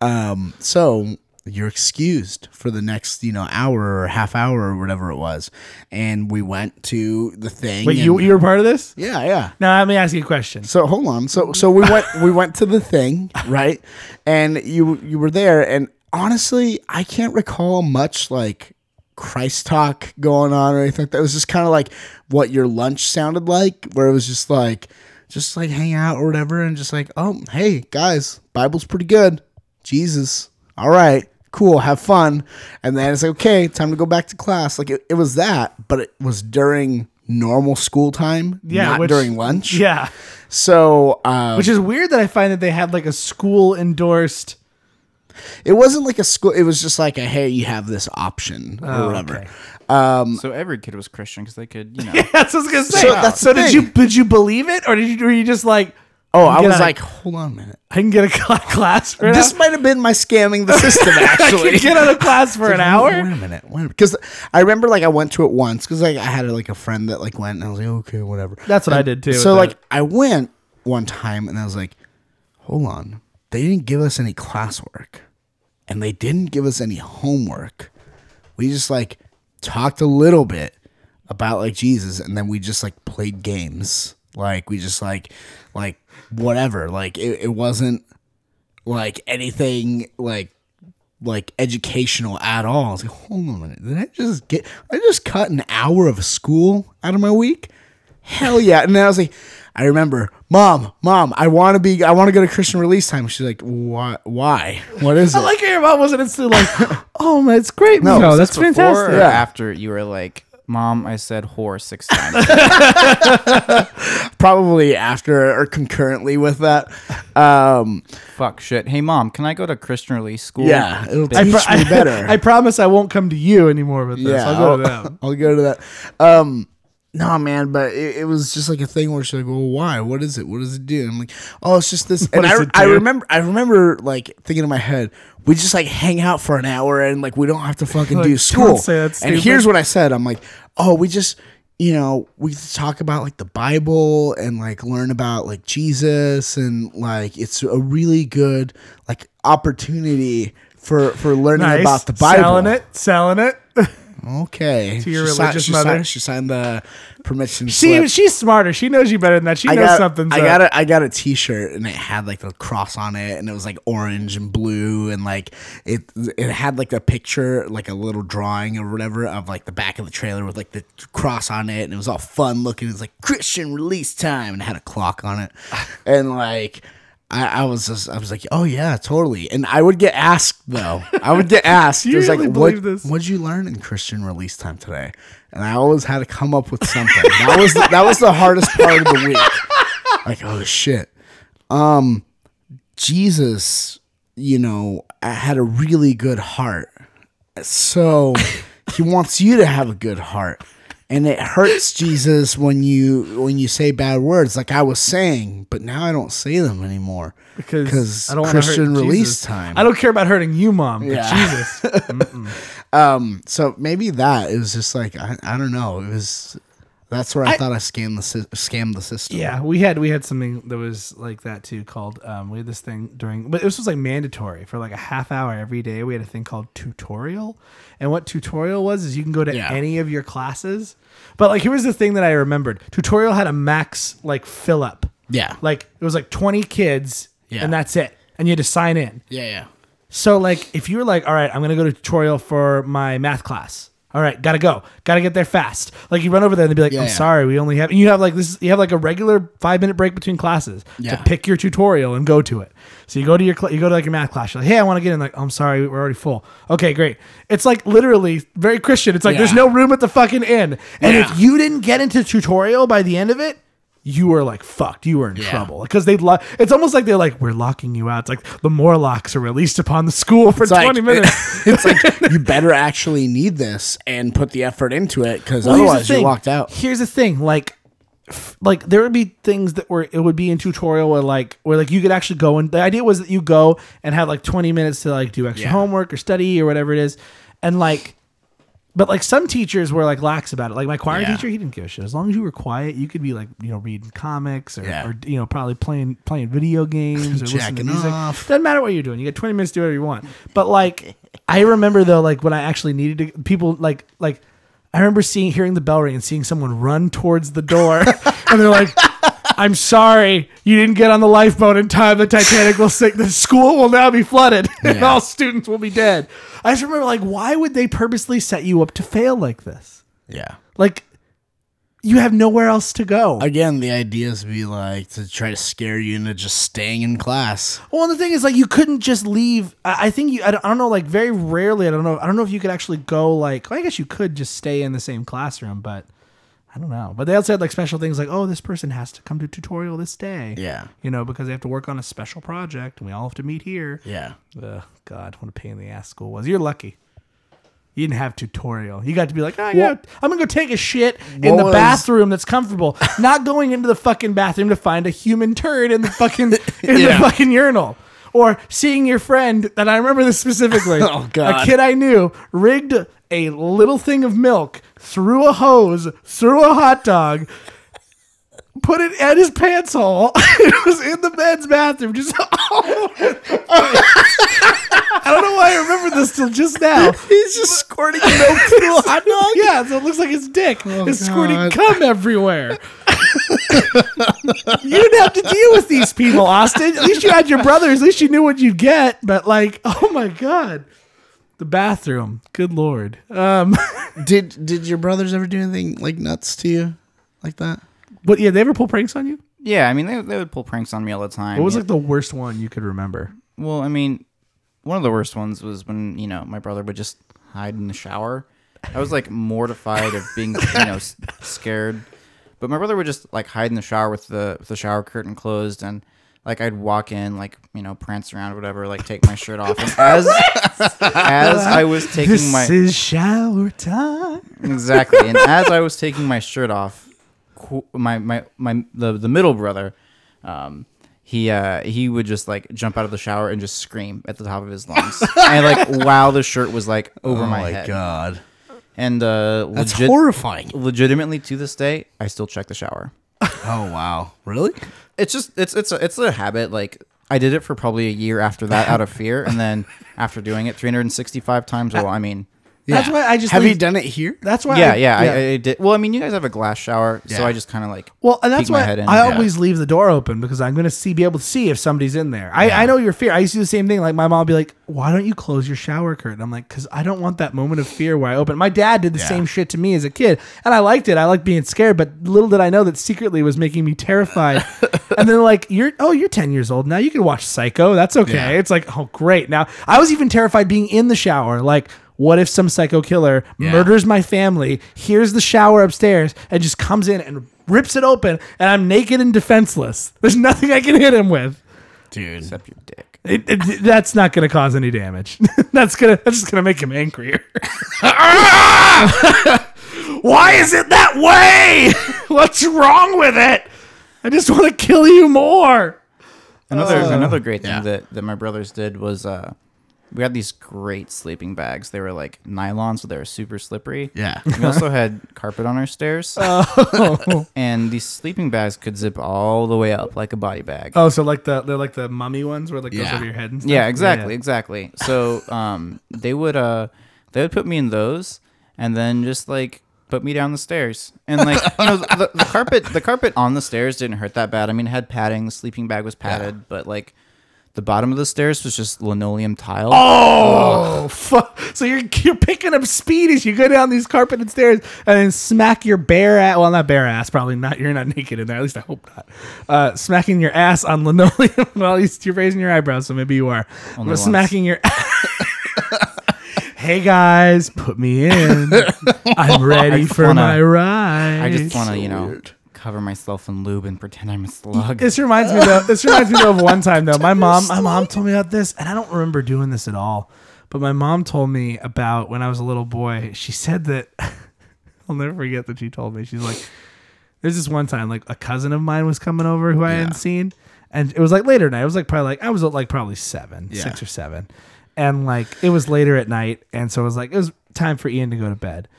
Um, so you're excused for the next, you know, hour or half hour or whatever it was. And we went to the thing. Wait, and- you you were part of this? yeah, yeah. Now let me ask you a question. So hold on. So so we went we went to the thing, right? And you you were there and honestly, I can't recall much like Christ talk going on or anything like that. It was just kind of like what your lunch sounded like, where it was just like just like hang out or whatever and just like, oh hey guys, Bible's pretty good. Jesus. All right. Cool, have fun. And then it's like, okay, time to go back to class. Like it, it was that, but it was during normal school time, Yeah, not which- during lunch. Yeah, So, um, which is weird that I find that they had like a school endorsed. It wasn't like a school. It was just like a hey, you have this option or Oh, whatever. okay. Um, so every kid was Christian because they could, you know. That's what I was gonna say. So So, that's the did thing. you did you believe it or did you were you just like? Oh, I Get was out like, hold on a minute. I can get a cl- class for an This hour. might have been my scamming the system I actually. can get out of class for an Wait hour. a minute, wait a minute. Because I remember like I went to it once because like I had like a friend that like went and I was like, okay, whatever. That's what I did too. So with like that. I went one time and I was like, hold on, they didn't give us any classwork and they didn't give us any homework. We just like talked a little bit about like Jesus and then we just like played games. Like we just like like whatever. Like it, it wasn't like anything like like educational at all. I was like, hold on a minute. Did I just get I just cut an hour of school out of my week? Hell yeah. And then I was like, I remember, Mom, Mom, I wanna be I wanna go to Christian release time. She's like, Why why? What is it? I like how your mom wasn't instantly like, oh, that's great. No, No, that's Before or fantastic. Yeah. after you were like, Mom, I said whore six times. Probably after or concurrently with that. Um Fuck shit. Hey, Mom, can I go to Christian release school? yeah, it'll Bitch. teach I, me better. I promise I won't come to you anymore with this. Yeah, I'll go to them. I'll go to that. Um, no, man, but it, it was just like a thing where she's like, "Well, why? What is it? What does it do?" I'm like, "Oh, it's just this." and I, I remember, I remember like thinking in my head, we just like hang out for an hour and like we don't have to fucking Like, do school. and here's what I said: I'm like, "Oh, we just." You know, we talk about like the Bible and like learn about like Jesus and like it's a really good like opportunity for for learning Nice. about the Bible. Selling it, selling it. Okay. To your She si- religious she mother? Signed, she signed the permission She slip. she's smarter. She knows you better than that. She I knows got, something's I got a I got a T-shirt and it had like the cross on it and it was like orange and blue and like it it had like a picture like a little drawing or whatever of like the back of the trailer with like the cross on it and it was all fun looking. It was like Christian release time and it had a clock on it and like. I, I was just, I was like, oh yeah, totally. And I would get asked though. I would get asked. Do it you was really like, believe what, this? what'd you learn in Christian release time today? And I always had to come up with something. that was the, that was the hardest part of the week. Like, oh shit. Um, Jesus, you know, had a really good heart. So he wants you to have a good heart. And it hurts Jesus when you when you say bad words, like I was saying, but now I don't say them anymore because I don't Christian hurt release Jesus. time. I don't care about hurting you, mom. But Yeah. Jesus. Um, so maybe that it was just like I, I don't know. It was that's where I, I- thought I scammed the sy- scammed the system. Yeah, we had we had something that was like that too called um, we had this thing during but this was like mandatory for like a half hour every day. We had a thing called tutorial. And what tutorial was is you can go to Yeah. any of your classes. But like here was the thing that I remembered. Tutorial had a max like fill up. yeah, Like it was like 20 kids Yeah. and that's it. And you had to sign in. yeah, yeah. So like if you were like, all right, I'm gonna go to tutorial for my math class. All right, gotta go, gotta get there fast. Like you run over there and they'd be like, Yeah, I'm yeah. sorry, we only have. And you have like this. You have like a regular five minute break between classes Yeah. to pick your tutorial and go to it. So you go to your cl- you go to like your math class. You're like, hey, I want to get in. Like, I'm sorry, we're already full. Okay, great. It's like literally very Christian. It's like there's no room at the fucking inn. And if you didn't get into tutorial by the end of it. You were like fucked. You were in Yeah. trouble because they. Lo- it's almost like they're like we're locking you out. It's like the Morlocks are released upon the school for It's like- twenty minutes. it's like you better actually need this and put the effort into it because Well, otherwise you're locked out. Here's the thing, like, f- like there would be things that were it would be in tutorial where like where like you could actually go and the idea was that you go and have like 20 minutes to like do extra Yeah. homework or study or whatever it is, and like. But like some teachers were like lax about it. Like my choir Yeah. teacher, he didn't give a shit. As long as you were quiet, you could be like you know reading comics or, Yeah. or you know probably playing playing video games or listening to music. off. Doesn't matter what you're doing. You get 20 minutes to do whatever you want. But like I remember though, like when I actually needed to, people like like I remember seeing hearing the bell ring and seeing someone run towards the door, and they're like. I'm sorry, you didn't get on the lifeboat in time. The Titanic will sink. The school will now be flooded, and Yeah. all students will be dead. I just remember, like, why would they purposely set you up to fail like this? Yeah. Like, you have nowhere else to go. Again, the idea is to be like to try to scare you into just staying in class. Well, and the thing is, like, you couldn't just leave. I, I think you. I don't, I don't know. Like, very rarely. I don't know. I don't know if you could actually go. Like, well, I guess you could just stay in the same classroom, but I don't know. But they also had like special things, like, oh, this person has to come to tutorial this day. Yeah. You know, because they have to work on a special project, and we all have to meet here. Yeah. Ugh, God, what a pain in the ass school was. You're lucky. You didn't have tutorial. You got to be like, oh, yeah, I'm gonna go take a shit in What the was- bathroom that's comfortable, not going into the fucking bathroom to find a human turd in the fucking in the fucking urinal. Or seeing your friend, and I remember this specifically. Oh, God. A kid I knew rigged a little thing of milk through a hose, through a hot dog, put it at his pants hole. it was in the men's bathroom. Just I don't know why I remember this till just now. He's just squirting milk through a hot dog. Yeah, so it looks like his dick oh, is squirting God. cum everywhere. you didn't have to deal with these people, Austin. At least you had your brothers. At least you knew what you'd get. But like, oh my god, the bathroom. Good lord. Um, Did did your brothers ever do anything like nuts to you, like that? but yeah, they ever pull pranks on you? Yeah, I mean they, they would pull pranks on me all the time. What was Yeah. like the worst one you could remember? Well, I mean, one of the worst ones was when you know my brother would just hide in the shower. I was like mortified of being you know s- scared, but my brother would just like hide in the shower with the with the shower curtain closed, and like I'd walk in like you know prance around or whatever, like take my shirt off, and as as I was taking my this is shower time. exactly, and as I was taking my shirt off, my my my the the middle brother, um, he uh he would just like jump out of the shower and just scream at the top of his lungs, and like while the shirt was like over my, head, Oh my god, and uh, that's legit- horrifying. legitimately to this day, I still check the shower. Oh wow, really? It's just it's it's a, it's a habit. Like I did it for probably a year after that out of fear, and then after doing it 365 times, well, I mean. That's why I just have leave- you done it here? That's why. Yeah, I, yeah, I, I did. Well, I mean, you guys have a glass shower, so I just kind of like Well, and that's peek my why head in. I Yeah. always leave the door open because I'm going to see, be able to see if somebody's in there. I, I know your fear. I used to do the same thing. Like my mom would be like, "Why don't you close your shower curtain?" I'm like, "Cause I don't want that moment of fear where I open." My dad did the Yeah. same shit to me as a kid, and I liked it. I liked being scared, but little did I know that secretly was making me terrified. and then like, you're oh, you're 10 years old now. You can watch Psycho. That's okay. Yeah. It's like, oh, great. Now I was even terrified being in the shower. Like. What if some psycho killer Yeah. murders my family, hears the shower upstairs, and just comes in and rips it open, and I'm naked and defenseless? There's nothing I can hit him with. Dude, except your dick. It, it- that's not going to cause any damage. that's gonna that's just gonna make him angrier. Why is it that way? What's wrong with it? I just want to kill you more. Another another great thing yeah. that, that my brothers did was uh, we had these great sleeping bags. They were like nylon, so they were super slippery. Yeah. We also had carpet on our stairs, and these sleeping bags could zip all the way up like a body bag. Oh, so like the they're like the mummy ones where it, like goes Yeah. over your head and stuff. yeah, exactly, exactly. So um, they would uh, they would put me in those, and then just like put me down the stairs, and like you know the, the carpet the carpet on the stairs didn't hurt that bad. I mean, it had padding. The sleeping bag was padded, but like. The bottom of the stairs was just linoleum tile. Oh, fuck. So you're you're picking up speed as you go down these carpeted stairs and then smack your bare ass. Well, not bare ass. Probably not. You're not naked in there. At least I hope not. Uh, smacking your ass on linoleum. well, at least you're raising your eyebrows, so maybe you are. Only smacking your. hey guys, put me in. I'm ready for wanna- my ride. I just want to, you know, weird. Cover myself in lube and pretend I'm a slug. This reminds me though. This reminds me though of one time though. My mom, my mom told me about this, and I don't remember doing this at all. But my mom told me about when I was a little boy. She said that I'll never forget that she told me. She's like, "There's this one time, like a cousin of mine was coming over who I hadn't seen, and it was like later night. It was like probably like I was like probably seven, Yeah. six or seven, and like it was later at night, and so it was like it was time for Ian to go to bed,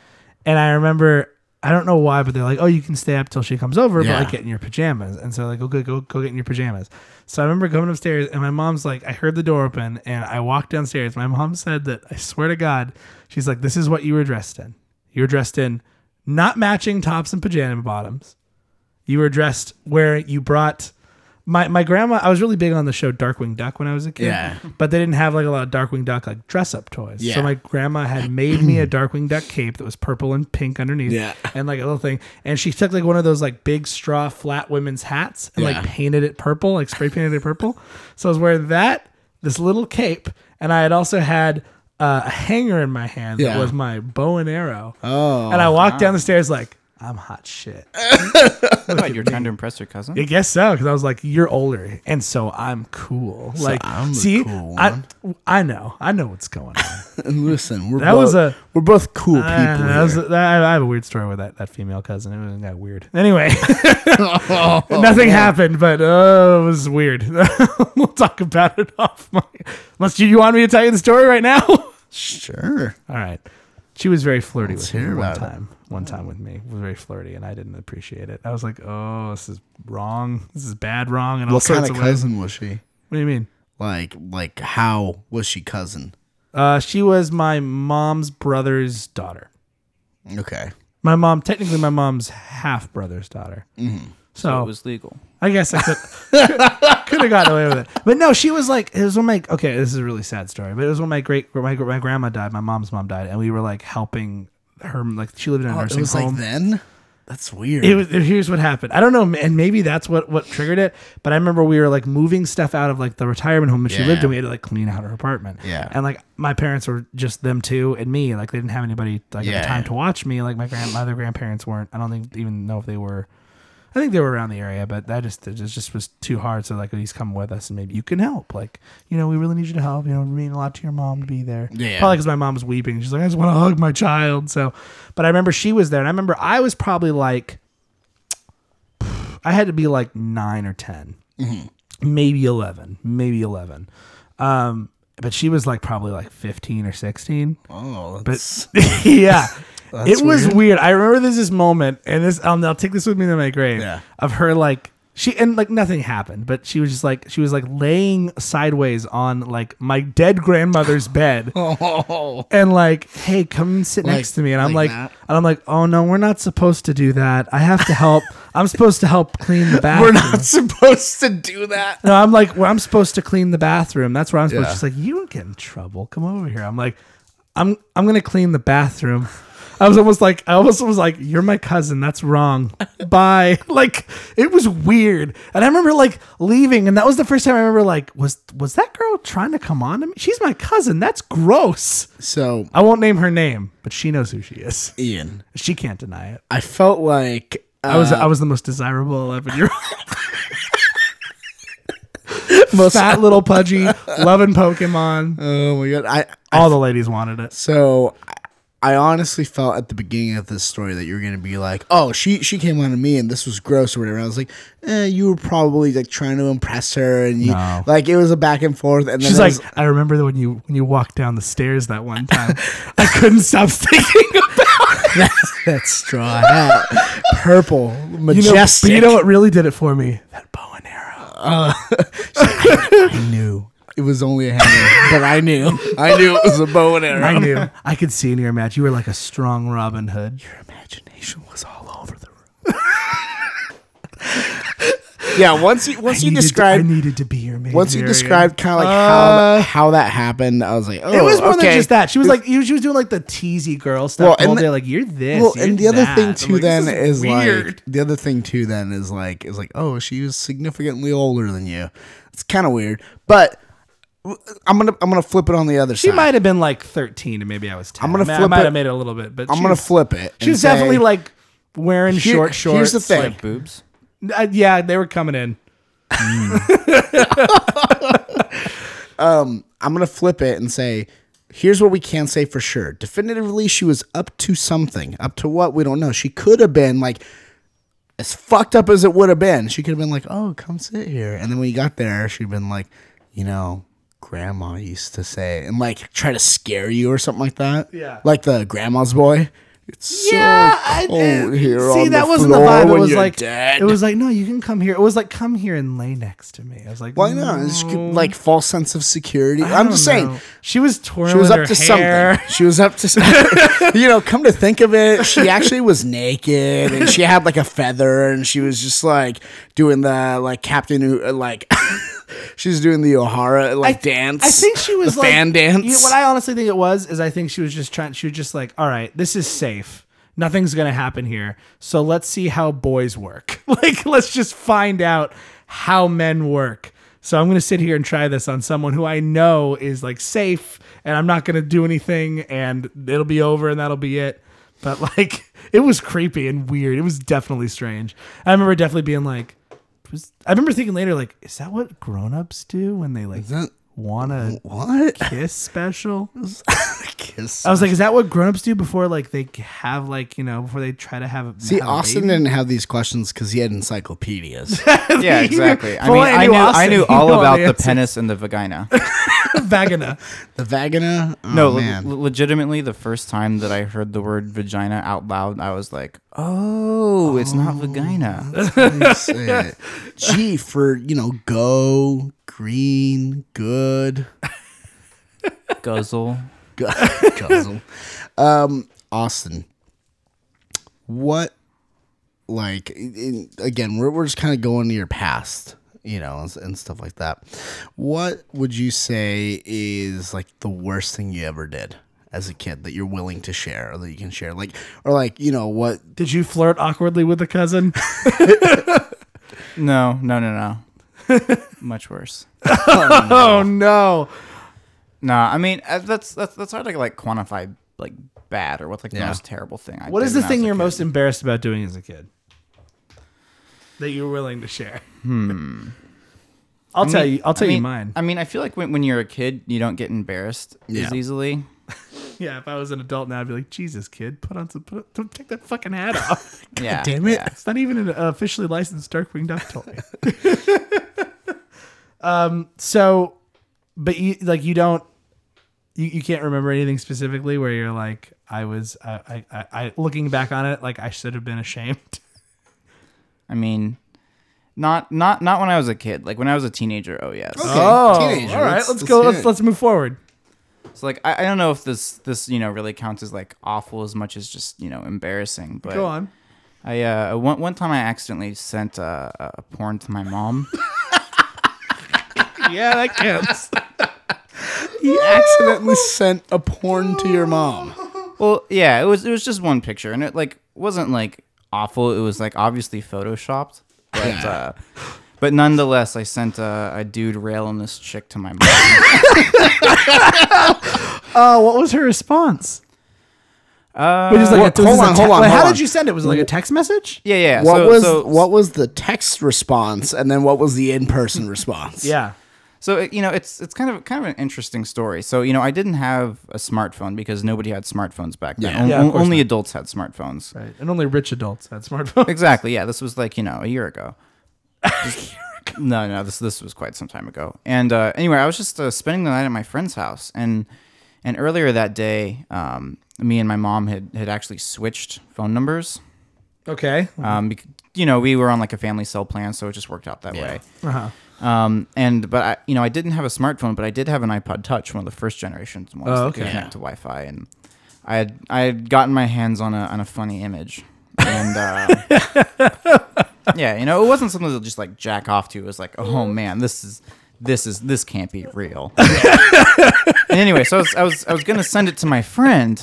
and I remember I don't know why, but they're like, oh, you can stay up till she comes over, but Yeah. like get in your pajamas, and so like oh, okay, go go go get in your pajamas. So I remember going upstairs, and my mom's like, I heard the door open, and I walked downstairs. My mom said that I swear to God, she's like, this is what you were dressed in. You were dressed in not matching tops and pajama bottoms. You were dressed where you brought my my grandma. I was really big on the show Darkwing Duck when I was a kid. Yeah. But they didn't have like a lot of Darkwing Duck like dress up toys. Yeah. So my grandma had made me a Darkwing Duck cape that was purple and pink underneath. Yeah. And like a little thing. And she took like one of those like big straw flat women's hats and Yeah. like painted it purple, like spray painted it purple. So I was wearing that, this little cape, and I had also had uh, a hanger in my hand that was my bow and arrow. Oh. and I walked down the stairs like, I'm hot shit. What, you're trying to impress your cousin? I guess so, because I was like, "You're older, and so I'm cool." like, I'm the see, cool I, I know, I know what's going on. And listen, we're That both, was a- we're both cool people. Uh, that was, here. that, I have a weird story with that that female cousin. It was got weird. Anyway, nothing happened, but uh, it was weird. we'll talk about it off. My, unless you, you want me to tell you the story right now. sure. All right. She was very flirty Let's with me one about it. time. One time with me was very flirty, and I didn't appreciate it. I was like, "Oh, this is wrong. This is bad, wrong." And all What sorts kind of of ways. cousin was she? What do you mean? Like, like how was she cousin? Uh, she was my mom's brother's daughter. Okay. My mom, technically, my mom's half brother's daughter. Mm-hmm. So, So it was legal. I guess I could could have gotten away with it. But no, she was like, it was when my okay, this is a really sad story, but it was when my great my, my grandma died, my mom's mom died, and we were like helping her. Like she lived in a Oh, it nursing was home. like then. That's weird. It was here's what happened. I don't know, and maybe that's what what triggered it. But I remember we were like moving stuff out of like the retirement home that she lived in. We had to like clean out her apartment. Yeah. and like my parents were just them two and me. Like they didn't have anybody like at the time to watch me. Like my grand my other grandparents weren't. I don't think even know if they were. I think they were around the area, but that just it just was too hard. So like, least come with us and maybe you can help. Like, you know, we really need you to help. You know, it mean a lot to your mom to be there. Yeah. Probably because my mom was weeping. She's like, I just want to hug my child. So, but I remember she was there, and I remember I was probably like, I had to be like nine or 10 maybe eleven, maybe eleven. Um, but she was like probably like fifteen or sixteen. oh, But yeah, That's it was weird. weird. I remember there's this moment, and this I'll, I'll take this with me to my grave. Yeah. of her like she and like nothing happened, but she was just like she was like laying sideways on like my dead grandmother's bed. oh, And like, hey, come sit Like- next to me. And I'm like, like and I'm like, oh no, we're not supposed to do that. I have to help. I'm supposed to help clean the bathroom. we're not supposed to do that. No, I'm like, well, I'm supposed to clean the bathroom. That's where I'm supposed. Yeah. She's like, you don't get in trouble. Come over here. I'm like, I'm I'm gonna clean the bathroom. I was almost like, I almost was like, you're my cousin. That's wrong. Bye. Like it was weird, and I remember like leaving, and that was the first time I remember like, was was that girl trying to come on to me? She's my cousin. That's gross. So, I won't name her name, but she knows who she is. Ian, She can't deny it. I felt like uh, I was I was the most desirable eleven year old. most Fat little pudgy, loving Pokemon. Oh my god! I, I All the ladies wanted it. so I- honestly felt at the beginning of this story that you were gonna be like, oh, she she came on to me and this was gross or whatever. I was like, eh, you were probably like trying to impress her and you No. like it was a back and forth. And then She's it like, was- I remember that when you when you walked down the stairs that one time, I couldn't stop thinking about that straw hat, purple, you know. majestic. But you know what really did it for me? That bow and arrow. I knew it was only a hanger, but I knew, I knew it was a bow and arrow. I knew. I could see in your match. You were like a strong Robin Hood. Your imagination was all over the room. yeah, once you once I you needed to- described I needed to be your maid. once you described kind of like Uh, how how that happened, I was like, oh, It was more okay. than just that. She was like, she was doing like the teasy girl stuff Well, all and the- day. Like you're this. Well, you're and the other thing too like, then is, weird. like the other thing too then is like is like oh she was significantly older than you. It's kind of weird, but I'm gonna I'm gonna flip it on the other She side. She might have been like 13 and maybe I was 10. I'm gonna I flip might it- have made it a little bit, but I'm gonna flip it. She was definitely say- like wearing Here- short shorts. here's the thing. Like boobs. Uh, yeah, they were coming in. I'm gonna flip it and say, here's what we can say for sure. Definitively, she was up to something. Up to what we don't know. She could have been like as fucked up as it would have been. She could have been like, "Oh, come sit here," and then when you got there, she'd been like, you know. Grandma used to say, and like try to scare you or something like that. Yeah. like the grandma's boy. It's Yeah, so I cold here see on that the wasn't the floor vibe. It was like dead. it was like no, you can come here. It was like come here and lay next to me. I was like, why not? It's no. like false sense of security. I I'm don't just saying. she was twirling. She was her up to hair. something. She was up to something. you know, come to think of it, she actually was naked and she had like a feather and she was just like doing the like Captain like she was doing the O'Hara like dance. I think she was the like fan dance. You know, what I honestly think it was is I think she was just trying. She was just like, all right, this is safe. Nothing's gonna happen here. So let's see how boys work. like, let's just find out how men work. So I'm gonna sit here and try this on someone who I know is like safe, and I'm not gonna do anything, and it'll be over, and that'll be it. But like, it was creepy and weird. It was definitely strange. I remember definitely being like, was, I remember thinking later, like, is that what grown-ups do when they like that- want to what? kiss special? kiss. I was like, is that what grown-ups do before like they have like you know before they try to have a See, have a Austin baby? didn't have these questions because he had encyclopedias. Yeah, exactly. I mean, I I knew knew I knew all about the the penis and the vagina. vagina. the vagina. Oh, no, le- man. le- legitimately, the first time that I heard the word vagina out loud, I was like, "Oh, it's not oh, vagina." That's it. G for you know go green good Guzzle. gu- guzzle. Um, Austin, what like in, again? We're we're just kind of going to your past, you know, and, and stuff like that. What would you say is like the worst thing you ever did? As a kid, that you're willing to share, or that you can share, like, or like, you know, what Did you flirt awkwardly with a cousin? No, no, no, no. Much worse. oh no. Nah, I mean uh, that's that's that's hard to like quantify like bad or what's like the Yeah. most terrible thing. I What did is the when I thing a you're kid. most embarrassed about doing as a kid? That you're willing to share. Hmm. I'll I tell mean- you. I'll tell I you mine. I mean, I feel like when, when you're a kid, you don't get embarrassed Yeah. as easily. yeah, if I was an adult now, I'd be like, Jesus, kid, put on some, put, don't take that fucking hat off. Yeah, damn it. yeah. it's not even an officially licensed Darkwing Duck toy. Um. So, but you like you don't. You, you can't remember anything specifically where you're like I was I, I, I, I looking back on it like I should have been ashamed. I mean, not not not when I was a kid. Like when I was a teenager. Oh yes. Okay, teenager, all right. let's- Let's, let's go. Let's it. let's move forward. So like I, I don't know if this this you know really counts as like awful as much as just you know embarrassing. But Go on. I uh one one time I accidentally sent uh, a porn to my mom. Yeah, that counts. You accidentally sent a porn to your mom. well, yeah, it was it was just one picture, and it like wasn't like awful. It was like obviously photoshopped, but uh, but nonetheless, I sent a, a dude railing this chick to my mom. Oh, what was her response? uh, Which is like Well, a, was this hold on, te- hold on, Wait, hold how on. did you send it? Was it like a text message? yeah, yeah. What so, was so, what was the text response, and then what was the in person response? Yeah. So it- you know, it's it's kind of kind of an interesting story. So you know, I didn't have a smartphone because nobody had smartphones back then. Yeah. On- Yeah, of only not. adults had smartphones. Right. And only rich adults had smartphones. Exactly. Yeah, this was like you know a year ago. no, no, this this was quite some time ago. And uh, anyway, I was just uh, spending the night at my friend's house, and and earlier that day, um, me and my mom had had actually switched phone numbers. Okay. Um, bec- you know, we were on like a family cell plan, so it just worked out that way. Uh-huh. Um, and but I, you know, I didn't have a smartphone, but I did have an iPod Touch, one of the first generations ones Oh, that okay. could connect to Wi-Fi, and I had I had gotten my hands on a on a funny image, and uh, yeah, you know, it wasn't something to just like jack off to. It was like, oh man, this is this is this can't be real. and anyway, so I was I was I was gonna send it to my friend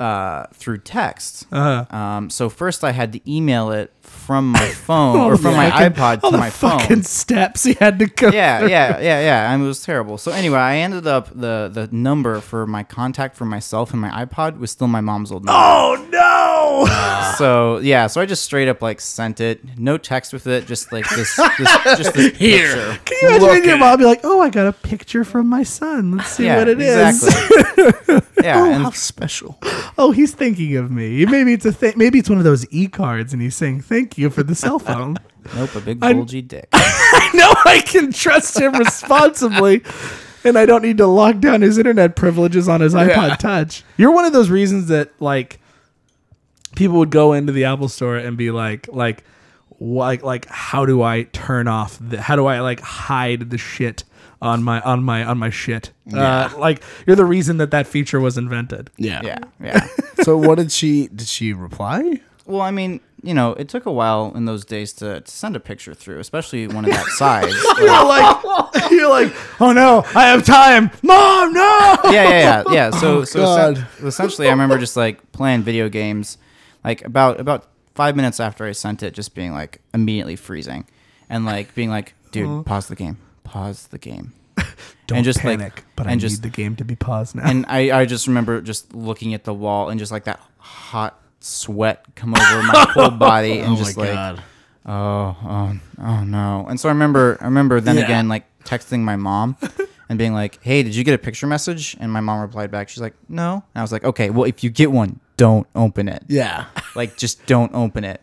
uh, through text. Uh-huh. Um, so first I had to email it from my phone or oh from my Fucking- iPod all to the my phone fucking steps he had to go. yeah, yeah, yeah, yeah. And it was terrible. So anyway, I ended up the the number for my contact for myself and my iPod was still my mom's old number. Oh no! So yeah, so I just straight up like sent it, no text with it, just like this, this just this Here. picture. Can you imagine your mom be like, "Oh, I got a picture from my son. Let's see what it is." exactly. yeah, Oh, and how special. oh, he's thinking of me. Maybe it's a th- maybe it's one of those e cards, and he's saying thank you for the cell phone. nope, a big I- bulgy dick. I know I can trust him responsibly, and I don't need to lock down his internet privileges on his iPod Touch. You're one of those reasons that like people would go into the Apple Store and be like, like, like, like, how do I turn off? The, how do I like hide the shit on my on my on my shit? Uh, like you're the reason that that feature was invented. Yeah. Yeah, yeah. So what did she? Did she reply? Well, I mean, you know, it took a while in those days to, to send a picture through, especially one of that size. Like- You're like, you're like, oh no, I have time, mom, no. yeah, yeah, yeah, yeah. So, oh, so God. essen- essentially, I remember just like playing video games, like about about five minutes after I sent it, just being like immediately freezing, and like being like, dude, uh-huh. pause the game, pause the game, Don't and just like, panic, but I and need just the game to be paused now. and I I just remember just looking at the wall and just like that hot sweat come over my whole body and Oh just my like god. oh, oh, oh no. And so I remember, I remember then Yeah. again, like texting my mom and being like, "Hey, did you get a picture message?" And my mom replied back, she's like, "No." And I was like, "Okay, well, if you get one, don't open it. Yeah. Like, just don't open it."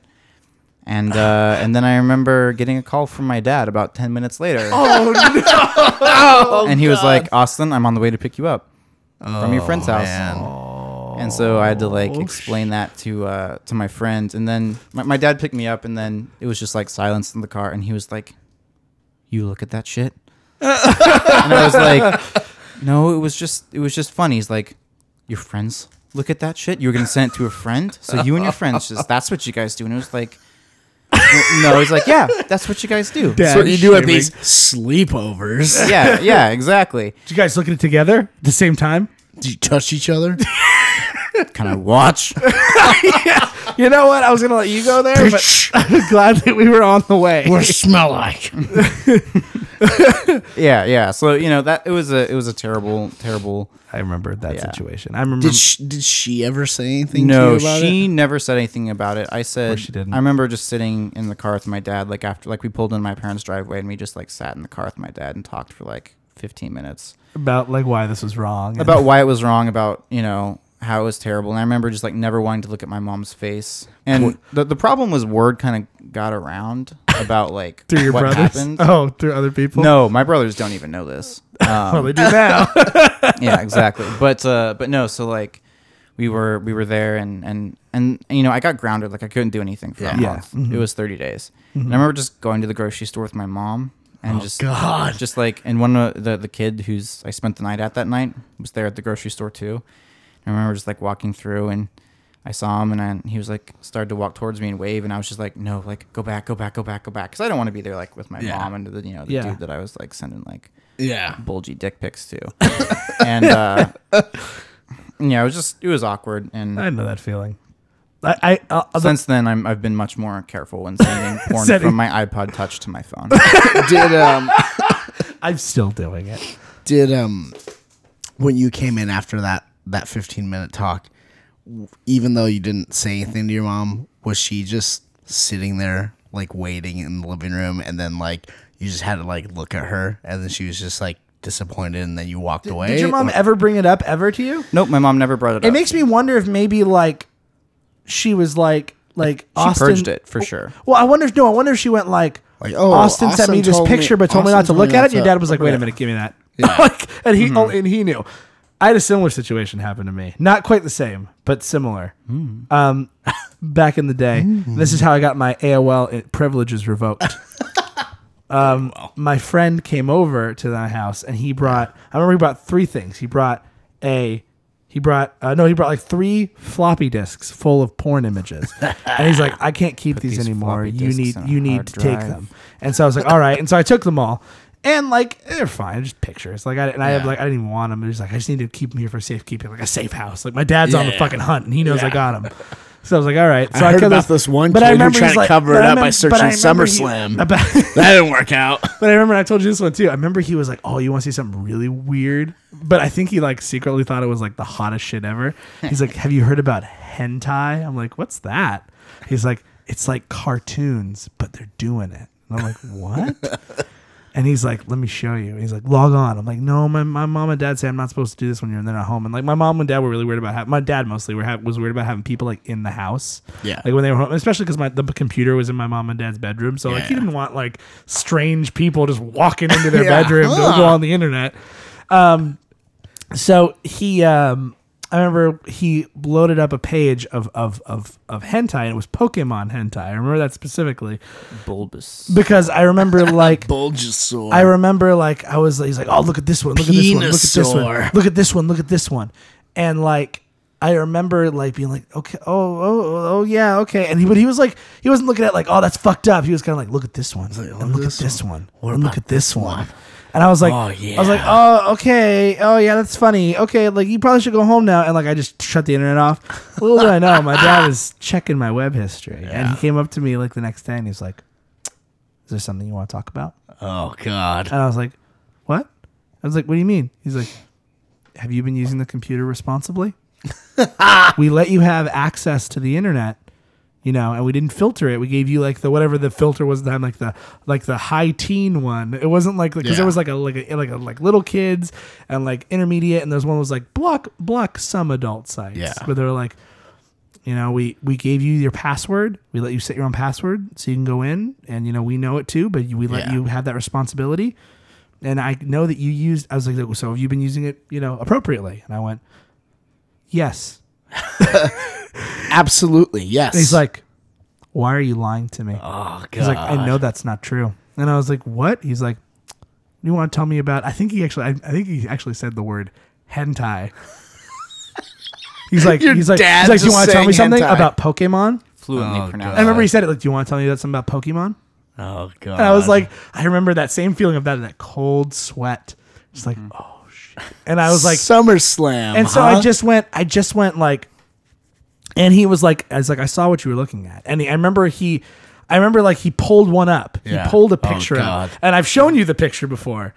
And uh, and then I remember getting a call from my dad about ten minutes later, Oh, no! and he was like, "Austin, I'm on the way to pick you up from your friend's house." Man. And so I had to like explain that to uh, to my friends, and then my, my dad picked me up, and then it was just like silence in the car, and he was like, "You look at that shit," and I was like, "No, it was just it was just funny." He's like, "Your friends look at that shit. You were gonna send it to a friend, so you and your friends just that's what you guys do." And it was like, "No," he's like, "Yeah, that's what you guys do." That's what you do at these sleepovers. Yeah, yeah, exactly. Did you guys look at it together at the same time? Do you touch each other? Can I watch? You know what? I was gonna let you go there, but I'm glad that we were on the way. what does smell like? Yeah, yeah. So you know that it was a it was a terrible terrible. I remember that Yeah. situation. I remember. Did she, did she ever say anything No, to you about she it? never said anything about it. I said she didn't. I remember just sitting in the car with my dad, like after like we pulled in my parents' driveway, and we just like sat in the car with my dad and talked for like 15 minutes about like why this was wrong. and- about why it was wrong, about you know how it was terrible. And I remember just like never wanting to look at my mom's face. And the the problem was word kind of got around about like through your what brothers. happened. Oh, through other people. No, my brothers don't even know this. well Um, they do now. yeah, exactly. But uh, but no, so like we were we were there and and and you know I got grounded like I couldn't do anything for a Yeah. month. It was thirty days. And I remember just going to the grocery store with my mom and just God. just like and one of the the kid who's I spent the night at that night was there at the grocery store too. I remember just like walking through and I saw him and I, he was like started to walk towards me and wave and I was just like no like go back go back go back go back because I don't want to be there like with my Yeah. mom and the you know the Yeah. dude that I was like sending like Yeah. bulgy dick pics to and uh, yeah, it was just it was awkward. And I know that feeling. I, I uh, the- since then, I'm I've been much more careful when sending porn Sending- from my iPod Touch to my phone. did um I'm still doing it. did um when you came in after that that 15 minute talk even though you didn't say anything to your mom was she just sitting there like waiting in the living room and then like you just had to like look at her and then she was just like disappointed and then you walked away Did your mom Or- ever bring it up ever to you? nope, my mom never brought it up. It makes me wonder if maybe like she was like like she Austin purged it for sure. Well, I wonder. No, I wonder if she went like, Like, oh, Austin, sent me this told me- picture, but told me not to look at it. And your dad was like, "Wait a minute, give me that." Yeah. like, and he Hmm. oh, and he knew. I had a similar situation happen to me. Not quite the same, but similar. Hmm. Um, back in the day, this is how I got my AOL privileges revoked. Um, my friend came over to my house and he brought. I remember he brought three things. He brought a. He brought uh, no. He brought like three floppy disks full of porn images, and he's like, "I can't keep these, these anymore. You need you need to take them." And so I was like, "All right." And so I took them all, and like they're fine, just pictures. Like I and I have Yeah. like I didn't even want them. It was like I just need to keep them here for safekeeping, like a safe house. Like my dad's on the Yeah. fucking hunt, and he knows I got them. So I was like, "All right." So I heard about this one but kid I who remember tried he's to like- cover but it I up by remem- searching but I remember he- SummerSlam. about- that didn't work out but I remember I told you this one too. I remember he was like, "Oh, you want to see something really weird?" But I think he like secretly thought it was like the hottest shit ever. He's like, "Have you heard about hentai?" I'm like, "What's that?" He's like, "It's like cartoons, but they're doing it." And I'm like, "What?" And he's like, "Let me show you." And he's like, "Log on." I'm like, "No, my, my mom and dad say I'm not supposed to do this when you're they're not home." And like, my mom and dad were really weird about having my dad mostly were ha- was weird about having people like in the house. Yeah. like when they were home, especially because my the computer was in my mom and dad's bedroom, so like he Yeah. didn't want like strange people just walking into their Yeah. bedroom to go on the internet. Um, so he um. I remember he loaded up a page of, of, of, of hentai and it was Pokemon hentai. I remember that specifically Bulbous. because I remember like Bulbasaur. I remember like I was he's like, oh look at this one, look at this one, look at this one, look at this one, look at this one, and like I remember like being like, okay, oh, oh oh oh yeah, okay, and he but he was like he wasn't looking at like oh that's fucked up. He was kind of like look at this one, like, oh, and oh, look this at this one, What and look at this this one. one? And I was like, Oh, I was like, oh, okay, oh yeah, that's funny. Okay, like you probably should go home now. And like I just shut the internet off. Little did I know, my dad was checking my web history, and he came up to me like the next day, and he's like, "Is there something you want to talk about?" oh god And I was like, "What?" I was like, "What do you mean?" He's like, "Have you been using the computer responsibly? we let you have access to the internet. You know, and we didn't filter it. We gave you like the whatever the filter was at the like the like the high teen one. It wasn't like because Yeah. there was like a like a like a like little kids and like intermediate, and there's one was like block block some adult sites. Yeah. where they're like, you know, we we gave you your password. We let you set your own password so you can go in, and you know we know it too, but we let Yeah. you have that responsibility. And I know that you used. I was like, so have you been using it, you know, appropriately? And I went, yes. Absolutely, yes. And he's like, why are you lying to me? oh god. He's like, I know that's not true. And I was like, what? He's like, you want to tell me about? I think he actually, I, I think he actually said the word hentai. He's like, Your he's like, dad he's like, do you just want to tell me saying something hentai. about Pokemon? Fluently Oh, pronounced. I remember he said it like, "Do you want to tell me that something about Pokemon?" Oh god. And I was like, I remember that same feeling of that in that cold sweat, just like, mm-hmm. oh shit. And I was like, SummerSlam. and so huh? I just went, I just went like, and he was like, I was like, I saw what you were looking at, and he, I remember he, I remember like he pulled one up, Yeah. he pulled a Oh, picture God. up, and I've shown you the picture before.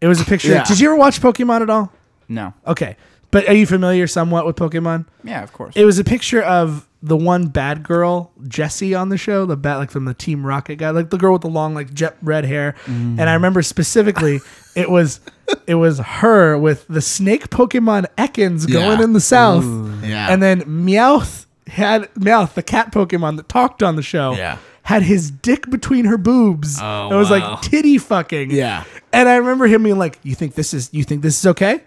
It was a picture. Yeah. Did you ever watch Pokemon at all? No. Okay, but are you familiar somewhat with Pokemon? Yeah, of course. It was a picture of the one bad girl, Jessie, on the show, the bat like from the Team Rocket guy, like the girl with the long like jet red hair. And I remember specifically, it was it was her with the snake Pokemon Ekans going in the south, Yeah. and then Meowth had Meowth, the cat Pokemon that talked on the show, Yeah. had his dick between her boobs. Oh, it was wow. like titty fucking. Yeah. And I remember him being like, "You think this is? You think this is okay?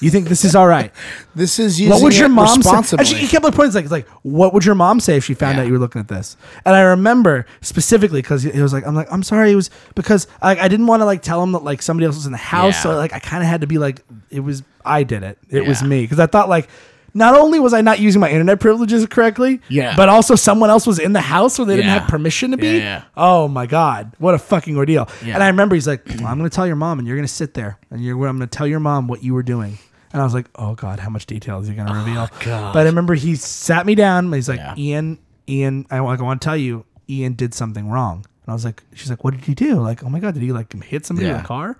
You think this is all right?" this is using what would your it mom say? And she, he kept like pointing, like, like, what would your mom say if she found Yeah. out you were looking at this? And I remember specifically because he was like, I'm like, I'm sorry, it was because I, I didn't want to like tell him that like somebody else was in the house, so like I kind of had to be like, it was I did it, it was me because I thought like. Not only was I not using my internet privileges correctly, Yeah. but also someone else was in the house where they didn't Yeah. have permission to be. Yeah, yeah. Oh my god, what a fucking ordeal! Yeah. And I remember he's like, well, "I'm going to tell your mom, and you're going to sit there, and you're I'm going to tell your mom what you were doing." And I was like, "Oh god, how much detail is he going to oh, reveal?" God. But I remember he sat me down. And he's like, Yeah. "Ian, Ian, I, want- I want to tell you, Ian did something wrong." And I was like, "She's like, what did he do? Like, oh my god, did he like hit somebody Yeah. a car?"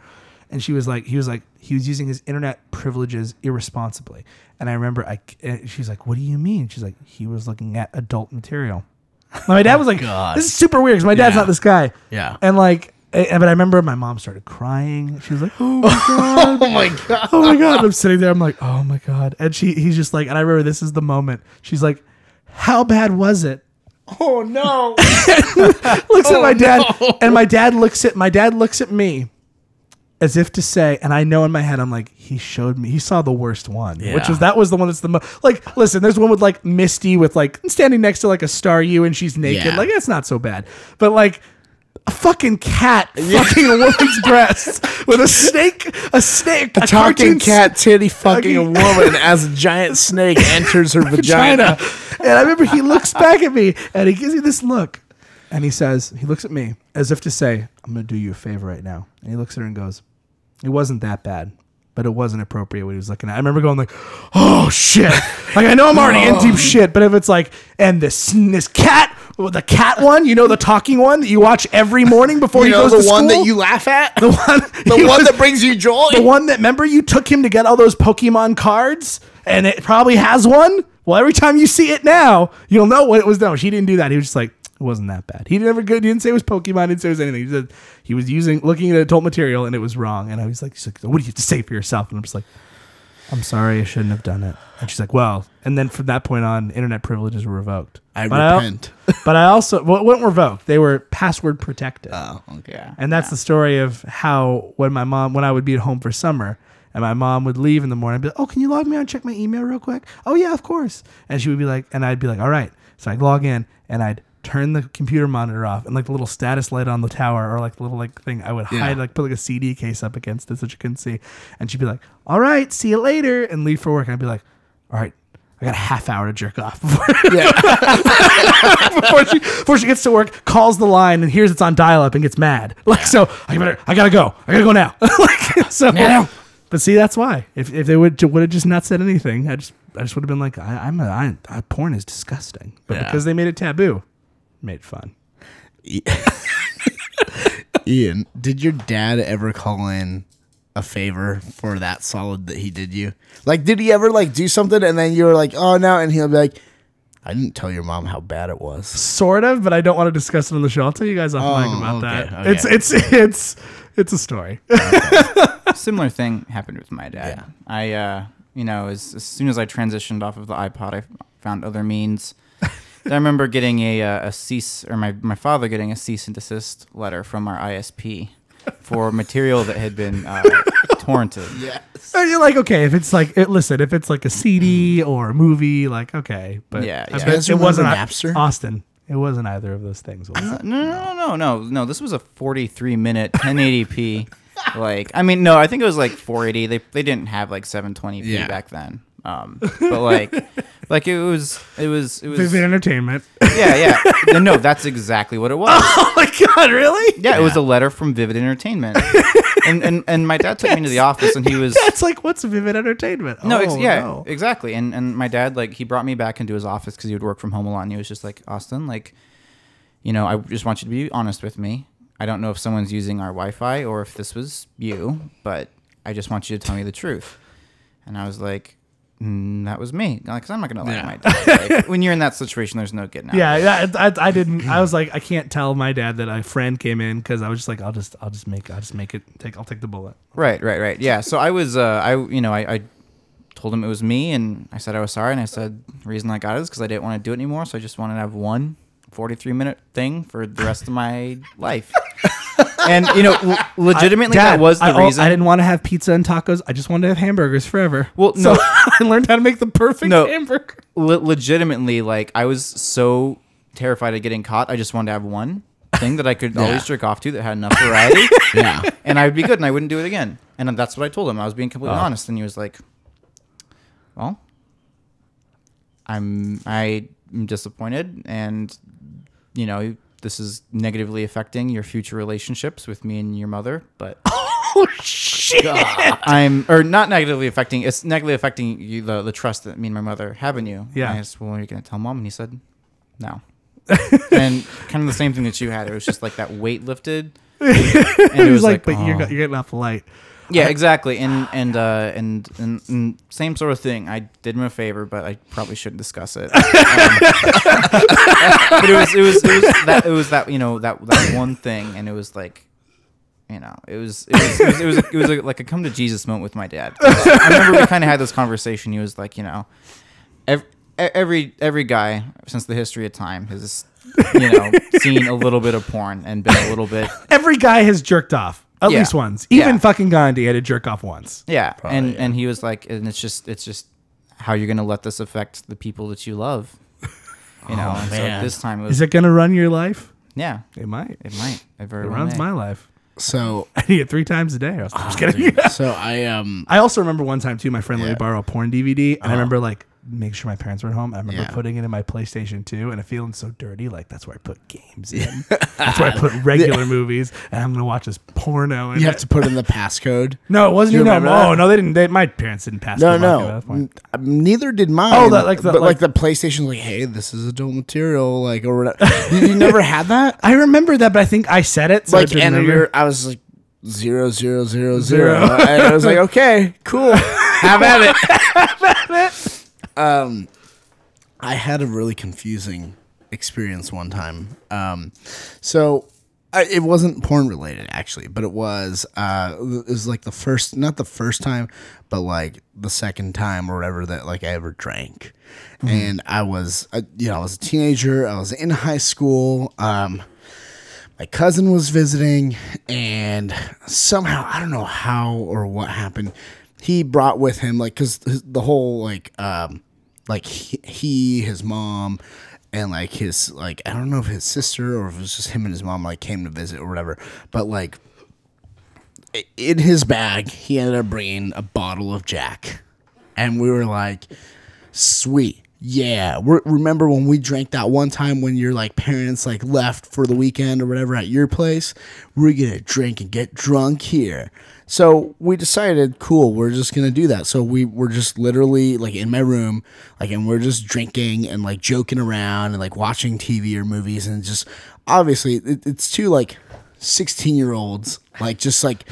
And she was like, he was like, he was using his internet privileges irresponsibly. And I remember, I she's like, "What do you mean?" She's like, "He was looking at adult material." My dad was like, God. "This is super weird because my dad's Yeah. not this guy." Yeah. And like, eh, but I remember my mom started crying. She was like, "Oh my god, oh my god. oh my god!" I'm sitting there. I'm like, "Oh my god!" And she, he's just like, and I remember this is the moment. She's like, "How bad was it?" Oh no. Looks at my dad, and my dad looks at my dad looks at me, as if to say, and I know in my head, I'm like, he showed me, he saw the worst one, which was that was the one that's the most like. Listen, there's one with like Misty with like standing next to like a star you, and she's naked. Yeah. Like that's not so bad, but like. A fucking cat fucking a woman's breast with a snake, a snake, a, A talking cat titty fucking a woman as a giant snake enters her vagina. vagina. And I remember he looks back at me and he gives me this look. And he says, he looks at me as if to say, I'm going to do you a favor right now. And he looks at her and goes, It wasn't that bad, but it wasn't appropriate what he was looking at. I remember going like, Oh shit. like I know I'm already in deep oh. shit, but if it's like, and this this cat, the cat one, you know, the talking one that you watch every morning before You he know goes the to one school? that you laugh at? the one, the one was- that brings you joy? the one that remember you took him to get all those Pokemon cards, and it probably has one. Well, every time you see it now, you'll know what it was. No, she didn't do that. He was just like, it wasn't that bad. He never good. He didn't say it was Pokemon. He didn't say it was anything. He said he was using looking at adult material and it was wrong. And I was like, she's like, what do you have to say for yourself? And I'm just like, I'm sorry, I shouldn't have done it. And she's like, well, and then from that point on, internet privileges were revoked. I But repent. but I also well, it wasn't revoked. They were password protected. oh, okay. Yeah. And that's the story of how when my mom, when I would be at home for summer, and my mom would leave in the morning, I'd be like, "Oh, can you log me on and check my email real quick?" "Oh yeah, of course." And she would be like, and I'd be like, "All right." So I'd log in and I'd turn the computer monitor off and like the little status light on the tower or like the little like thing I would Yeah. hide like put like a CD case up against it so she couldn't see. And she'd be like, "All right, see you later," and leave for work. And I'd be like, "All right." I got a half hour to jerk off before, before she before she gets to work, calls the line and hears it's on dial up and gets mad. Like so, I better I gotta go. I gotta go now. like so. Now. But see, that's why. If, if they would would have just not said anything, I just I just would have been like, I, I'm a, I, I porn is disgusting. But Yeah. because they made it taboo, made it fun. Ian, did your dad ever call in a favor for that solid that he did you? Like, did he ever like do something and then you were like, oh no, and he'll be like, I didn't tell your mom how bad it was. Sort of, but I don't want to discuss it on the show. I'll tell you guys offline Oh, about okay, that. okay. It's it's it's it's a story. similar thing happened with my dad. Yeah. I, uh, you know, as, as soon as I transitioned off of the iPod, I found other means. I remember getting a, uh, a cease, or my, my father getting a cease and desist letter from our ISP for material that had been uh, torrented. So you're like, okay, if it's like, it, listen, if it's like a CD or a movie, like, okay, but Yeah, I yeah. bet You it wasn't remember Napster? Austin. It wasn't either of those things. Was it? No, no, no, no, no. This was a 43 minute 1080p. like, I mean, no, I think it was like 480. They they didn't have like 720p Yeah. back then. Um, but like, like it was, it was, it was. Vivid Entertainment. Yeah, yeah. No, no, that's exactly what it was. oh my god, really? Yeah, it was a letter from Vivid Entertainment. and, and and my dad took me into the office and he was That's like, what's Vivid Entertainment? no, ex- Oh, yeah, no. exactly. And and my dad like he brought me back into his office because he would work from home a lot. And he was just like, Austin, like, you know, I just want you to be honest with me. I don't know if someone's using our Wi-Fi or if this was you, but I just want you to tell me the truth. And I was like, mm, that was me. Because I'm not gonna lie to my dad. Like, when you're in that situation, there's no getting out. Yeah, yeah. I, I, I didn't. I was like, I can't tell my dad that a friend came in because I was just like, I'll just, I'll just make, I'll just make it. Take, I'll take the bullet. Right, right, right. Yeah. So I was, uh, I, you know, I, I told him it was me, and I said I was sorry, and I said the reason I got it is because I didn't want to do it anymore, so I just wanted to have one 43 minute thing for the rest of my life. and you know, l- legitimately, Dad, that was the I, oh, reason. I didn't want to have pizza and tacos. I just wanted to have hamburgers forever. Well, so no. I learned how to make the perfect No. hamburger. Le- legitimately, like I was so terrified of getting caught, I just wanted to have one thing that I could always jerk off to that had enough variety. Yeah. and I'd be good, and I wouldn't do it again. And that's what I told him. I was being Oh. completely honest, and he was like, "Well, I'm I'm disappointed, and you know this is negatively affecting your future relationships with me and your mother, but." Oh shit! I'm or not negatively affecting. It's negatively affecting you the the trust that me and my mother have in you. Yeah. And I asked, well, are you gonna tell mom? And he said, no. and kind of the same thing that you had. It was just like that weight lifted. And it He was like, but you're, "Oh." you're getting off the light. Yeah, exactly. And and uh and, and and same sort of thing. I did him a favor, but I probably shouldn't discuss it. Um, but it was it was it was that it was that you know that that one thing, and it was like. You know, it was it was it was, it was, it was a, like a come to Jesus moment with my dad. I remember we kind of had this conversation. He was like, you know, every every every guy since the history of time has you know seen a little bit of porn and been a little bit Every guy has jerked off at Yeah. least once. Even Yeah. fucking Gandhi had to jerk off once. Yeah, and and he was like, and it's just it's just how you're gonna let this affect the people that you love, you know. and so man. this time it was Is it gonna run your life? yeah, It might. it might. It very It runs may. my life. So I eat it three times a day. I was I'm just kidding. so I um I also remember one time too. My friend let me borrow a porn DVD, and I remember like make sure my parents were at home. I remember Yeah. putting it in my PlayStation 2 and it feeling so dirty. Like that's where I put games in. that's where I put regular movies, and I'm gonna watch this porno. And you have to put in the passcode. No, it wasn't you even. No, remember oh no, they didn't. They, my parents didn't pass. No, no, buck at that point. Mm, N- neither did mine. Oh, that- like the- but like, like- the PlayStation, like, hey, this is adult material, like or whatever. you, you never had that? I remember that, but I think I said it. So I like, didn't and remember. you're, I was like zero zero zero Zero. zero, and I was like, okay, cool, have at it. Um, I had a really confusing experience one time. Um, so I, it wasn't porn related actually, but it was. Uh, it was like the first, not the first time, but like the second time or whatever that like I ever drank, and I was, uh, you know, I was a teenager. I was in high school. Um, my cousin was visiting and somehow i don't know how or what happened he brought with him like because the whole like um like he, his mom and like his like i don't know if his sister or if it was just him and his mom like came to visit or whatever but like in his bag he ended up bringing a bottle of jack. And we were like sweet yeah. Re- remember when we drank that one time when your like parents like left for the weekend or whatever at your place? We're gonna drink and get drunk here so we decided cool we're just gonna do that so we were just literally like in my room like and we're just drinking and like joking around and like watching tv or movies and just obviously it, it's two like 16 year olds like just like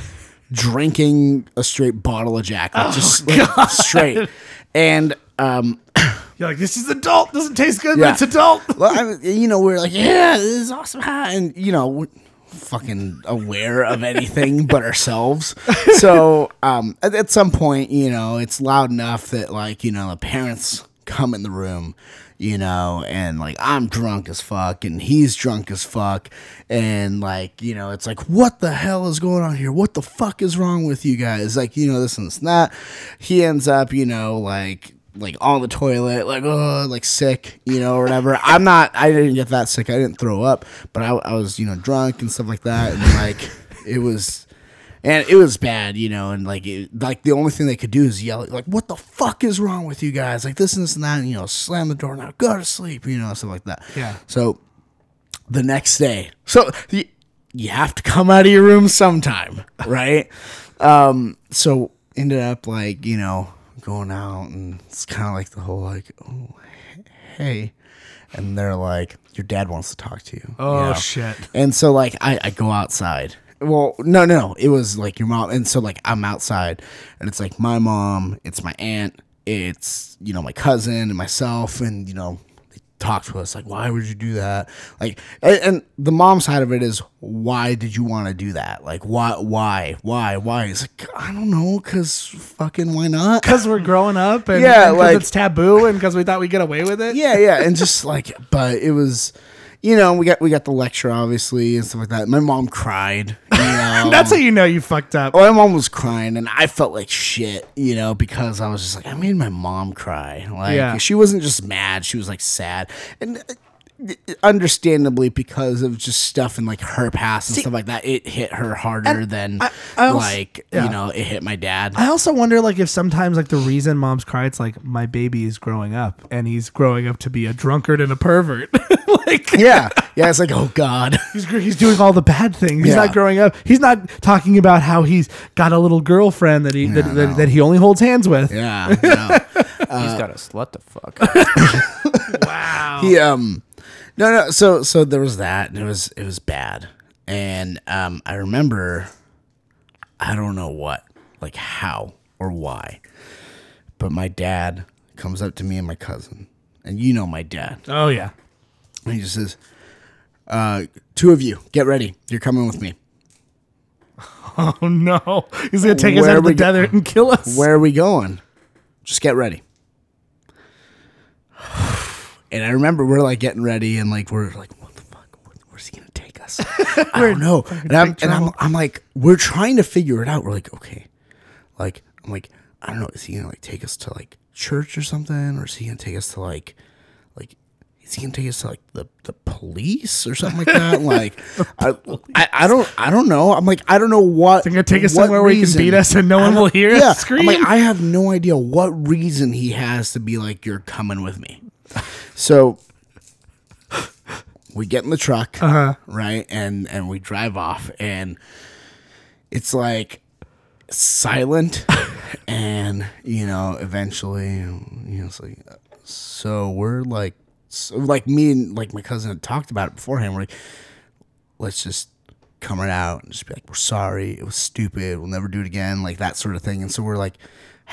drinking a straight bottle of jack like, just like, straight and um You're like, this is adult. Doesn't taste good, Yeah. but it's adult. well, I, mean, you know, we're like, yeah, this is awesome, and you know, fucking aware of anything but ourselves. So, um, at, at some point, you know, it's loud enough that like, you know, the parents come in the room, you know, and like I'm drunk as fuck, and he's drunk as fuck, and like, you know, it's like, what the hell is going on here? What the fuck is wrong with you guys? Like, you know, this and this and that. He ends up, you know, like like on the toilet, like oh, like sick, you know, or whatever. I'm not. I didn't get that sick. I didn't throw up, but I, I was, you know, drunk and stuff like that, and like it was, and it was bad, you know, and like it, like the only thing they could do is yell, like, "What the fuck is wrong with you guys?" Like this and this and that, and, you know, slam the door now, go to sleep, you know, stuff like that. Yeah. So the next day, so the, you have to come out of your room sometime, right? um, so ended up like you know going out, and it's kind of like the whole like, oh, hey, and they're like, your dad wants to talk to you. Oh, you know? shit. And so like I, I go outside. Well, no, no, no. It was like your mom, and so like I'm outside, and it's like my mom, it's my aunt, it's you know my cousin and myself, and you know talk to us like, why would you do that? Like, and, the mom side of it is, why did you want to do that? Like, why, why, why, why? It's like I don't know, cause fucking why not? Because we're growing up and, Yeah, and like- it's taboo and because we thought we'd get away with it. yeah, yeah, and just like, but it was, you know, we got we got the lecture obviously and stuff like that. My mom cried, you know. That's how you know you fucked up. Oh, my mom was crying, and I felt like shit, you know, because I was just like, I made my mom cry. Like, Yeah. she wasn't just mad; she was like sad, and uh, understandably because of just stuff and like her past and stuff like that. It hit her harder than I- I also- like yeah. you know it hit my dad. I also wonder, like, if sometimes, like, the reason moms cry, it's like my baby is growing up and he's growing up to be a drunkard and a pervert. like, yeah, yeah, it's like, oh god, he's he's doing all the bad things. He's Yeah. not growing up. He's not talking about how he's got a little girlfriend that he that, Yeah, that, no. that he only holds hands with. yeah, no. He's got a slut to fuck. Wow. he um no no so so there was that and it was it was bad and um i remember i don't know what like how or why but my dad comes up to me and my cousin and you know my dad Oh yeah. and he just says uh two of you get ready you're coming with me Oh no. He's gonna take us Where out of the we go- desert and kill us. where are we going just get ready and i remember we're like getting ready and like we're like what the fuck? Where's he gonna take us? I don't know. And i'm and I'm, I'm like we're trying to figure it out. We're like okay. Like i'm like i don't know. Is he gonna like take us to like church or something? Or is he gonna take us to like like is he gonna take us to like the, the police or something like that? Like I, I I don't I don't know. I'm like I don't know what They're gonna take us what somewhere where he can beat us and no one will hear us yeah, scream. I'm like I have no idea what reason he has to be like you're coming with me so we get in the truck Uh-huh. right? And and we drive off and it's like silent. And you know eventually you know it's like so we're like so like me and like my cousin had talked about it beforehand. We're like let's just come right out and just be like we're sorry. It was stupid. We'll never do it again like that sort of thing. And so we're like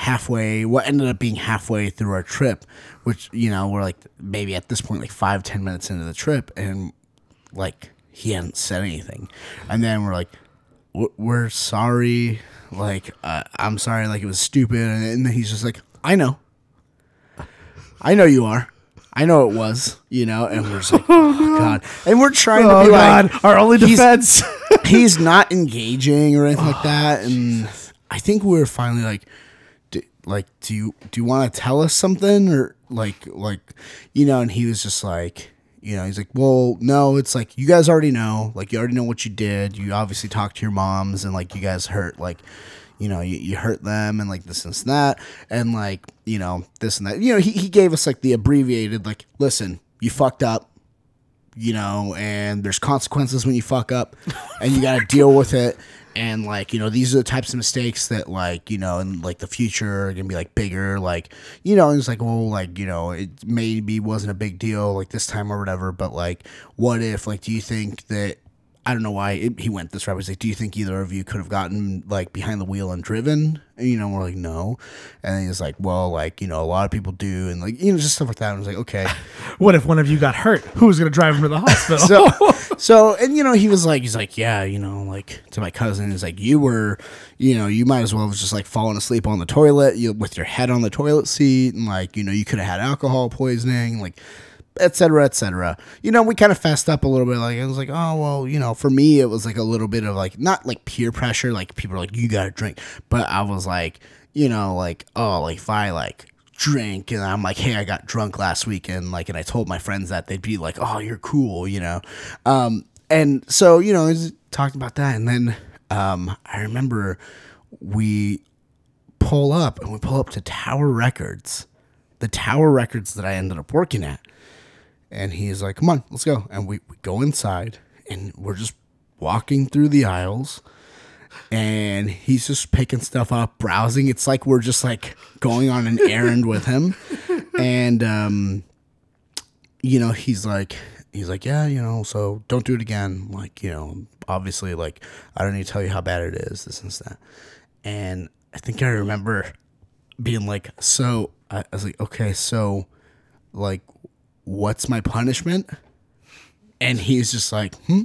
halfway what ended up being halfway through our trip which you know we're like maybe at this point like five ten minutes into the trip and like he hadn't said anything. And then we're like we're sorry like uh, i'm sorry like it was stupid and then he's just like i know. I know you are. I know it was you know and we're just like oh god. And we're trying to oh be god. like Our only defense. he's not engaging or anything like that and i think we were finally like like do you do you want to tell us something? Or like like you know and he was just like you know he's like well no it's like you guys already know like you already know what you did. You obviously talked to your moms and like you guys hurt like you know you, you hurt them and like this and that. And like you know this and that. You know he, he gave us like the abbreviated like listen you fucked up you know, and there's consequences when you fuck up, and you got to deal with it. And like, you know, these are the types of mistakes that, like, you know, in like the future are gonna be like bigger. Like, you know, it's like, well, like, you know, it maybe wasn't a big deal like this time or whatever, but like, what if, like, do you think that I don't know why it, he went this route. He's like, "Do you think either of you could have gotten like behind the wheel and driven?" And, you know, we're like, "No." And he's like, "Well, like you know, a lot of people do, and like you know, just stuff like that." And I was like, "Okay." What if one of you got hurt? Who's gonna drive him to the hospital? so so and you know he was like he's like yeah you know like to my cousin he's like you were you know you might as well have just like fallen asleep on the toilet you with your head on the toilet seat and like you know you could have had alcohol poisoning like et cetera et cetera you know we kind of fessed up a little bit like i was like oh well you know for me it was like a little bit of like not like peer pressure like people are like you gotta drink but i was like you know like oh like if i like drink and I'm like, hey, I got drunk last weekend, like, and I told my friends that they'd be like, oh, you're cool, you know. Um, and so you know, talking about that, and then um, I remember we pull up and we pull up to Tower Records, the Tower Records that I ended up working at, and he's like, come on, let's go, and we, we go inside, and we're just walking through the aisles and he's just picking stuff up, browsing. It's like we're just like going on an errand with him. And um you know, he's like he's like, "Yeah, you know, so don't do it again." Like, you know, obviously like I don't need to tell you how bad it is, this and that. And I think I remember being like, "So, I, I was like, "Okay, so like what's my punishment?" And he's just like, "Hmm?"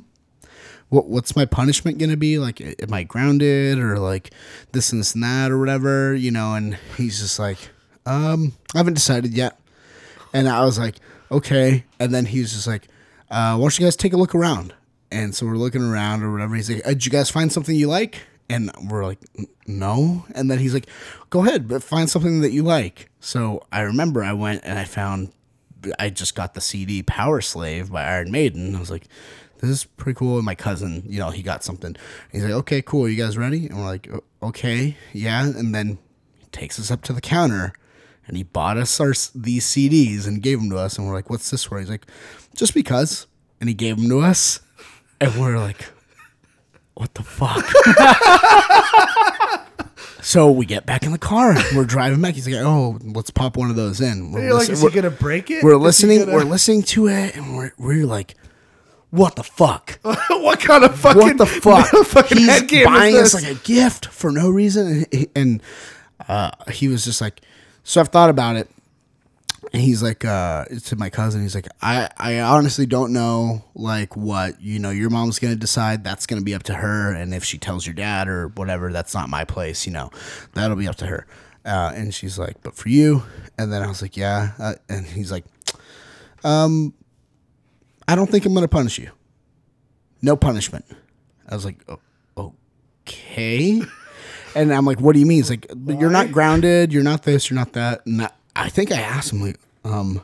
what what's my punishment gonna be? Like, am I grounded or like this and this and that or whatever? You know? And he's just like, um, I haven't decided yet. And I was like, okay. And then he's just like, uh, why don't you guys take a look around? And so we're looking around or whatever. He's like, uh, did you guys find something you like? And we're like, no. And then he's like, go ahead, but find something that you like. So I remember I went and I found, I just got the CD Powerslave by Iron Maiden. I was like, this is pretty cool. And my cousin, you know, he got something. He's like, okay, cool. You guys ready? And we're like, okay, yeah. And then he takes us up to the counter and he bought us our these CDs and gave them to us. And we're like, what's this for? He's like, just because. And he gave them to us. And we're like, what the fuck? so we get back in the car. and We're driving back. He's like, oh, let's pop one of those in. We're You're like, listen- is he we're- gonna break it? we're Is he listening. gonna- We're listening to it, and we're we're like, "What the fuck? what kind of fucking what the fuck?" fucking He's head game buying is us this? like a gift for no reason, and, he- and uh, he was just like, "So I've thought about it." And he's like, uh, to my cousin, he's like, I, I honestly don't know, like, what, you know, your mom's to decide. That's to be up to her. And if she tells your dad or whatever, that's not my place, you know, that'll be up to her. Uh, and she's like, but for you. And then I was like, yeah. Uh, and he's like, um, I don't think I'm to punish you. No punishment. I was like, "O- okay. And I'm like, what do you mean? He's like, you're not grounded. You're not this. You're not that. And I, I think I asked him, like, um,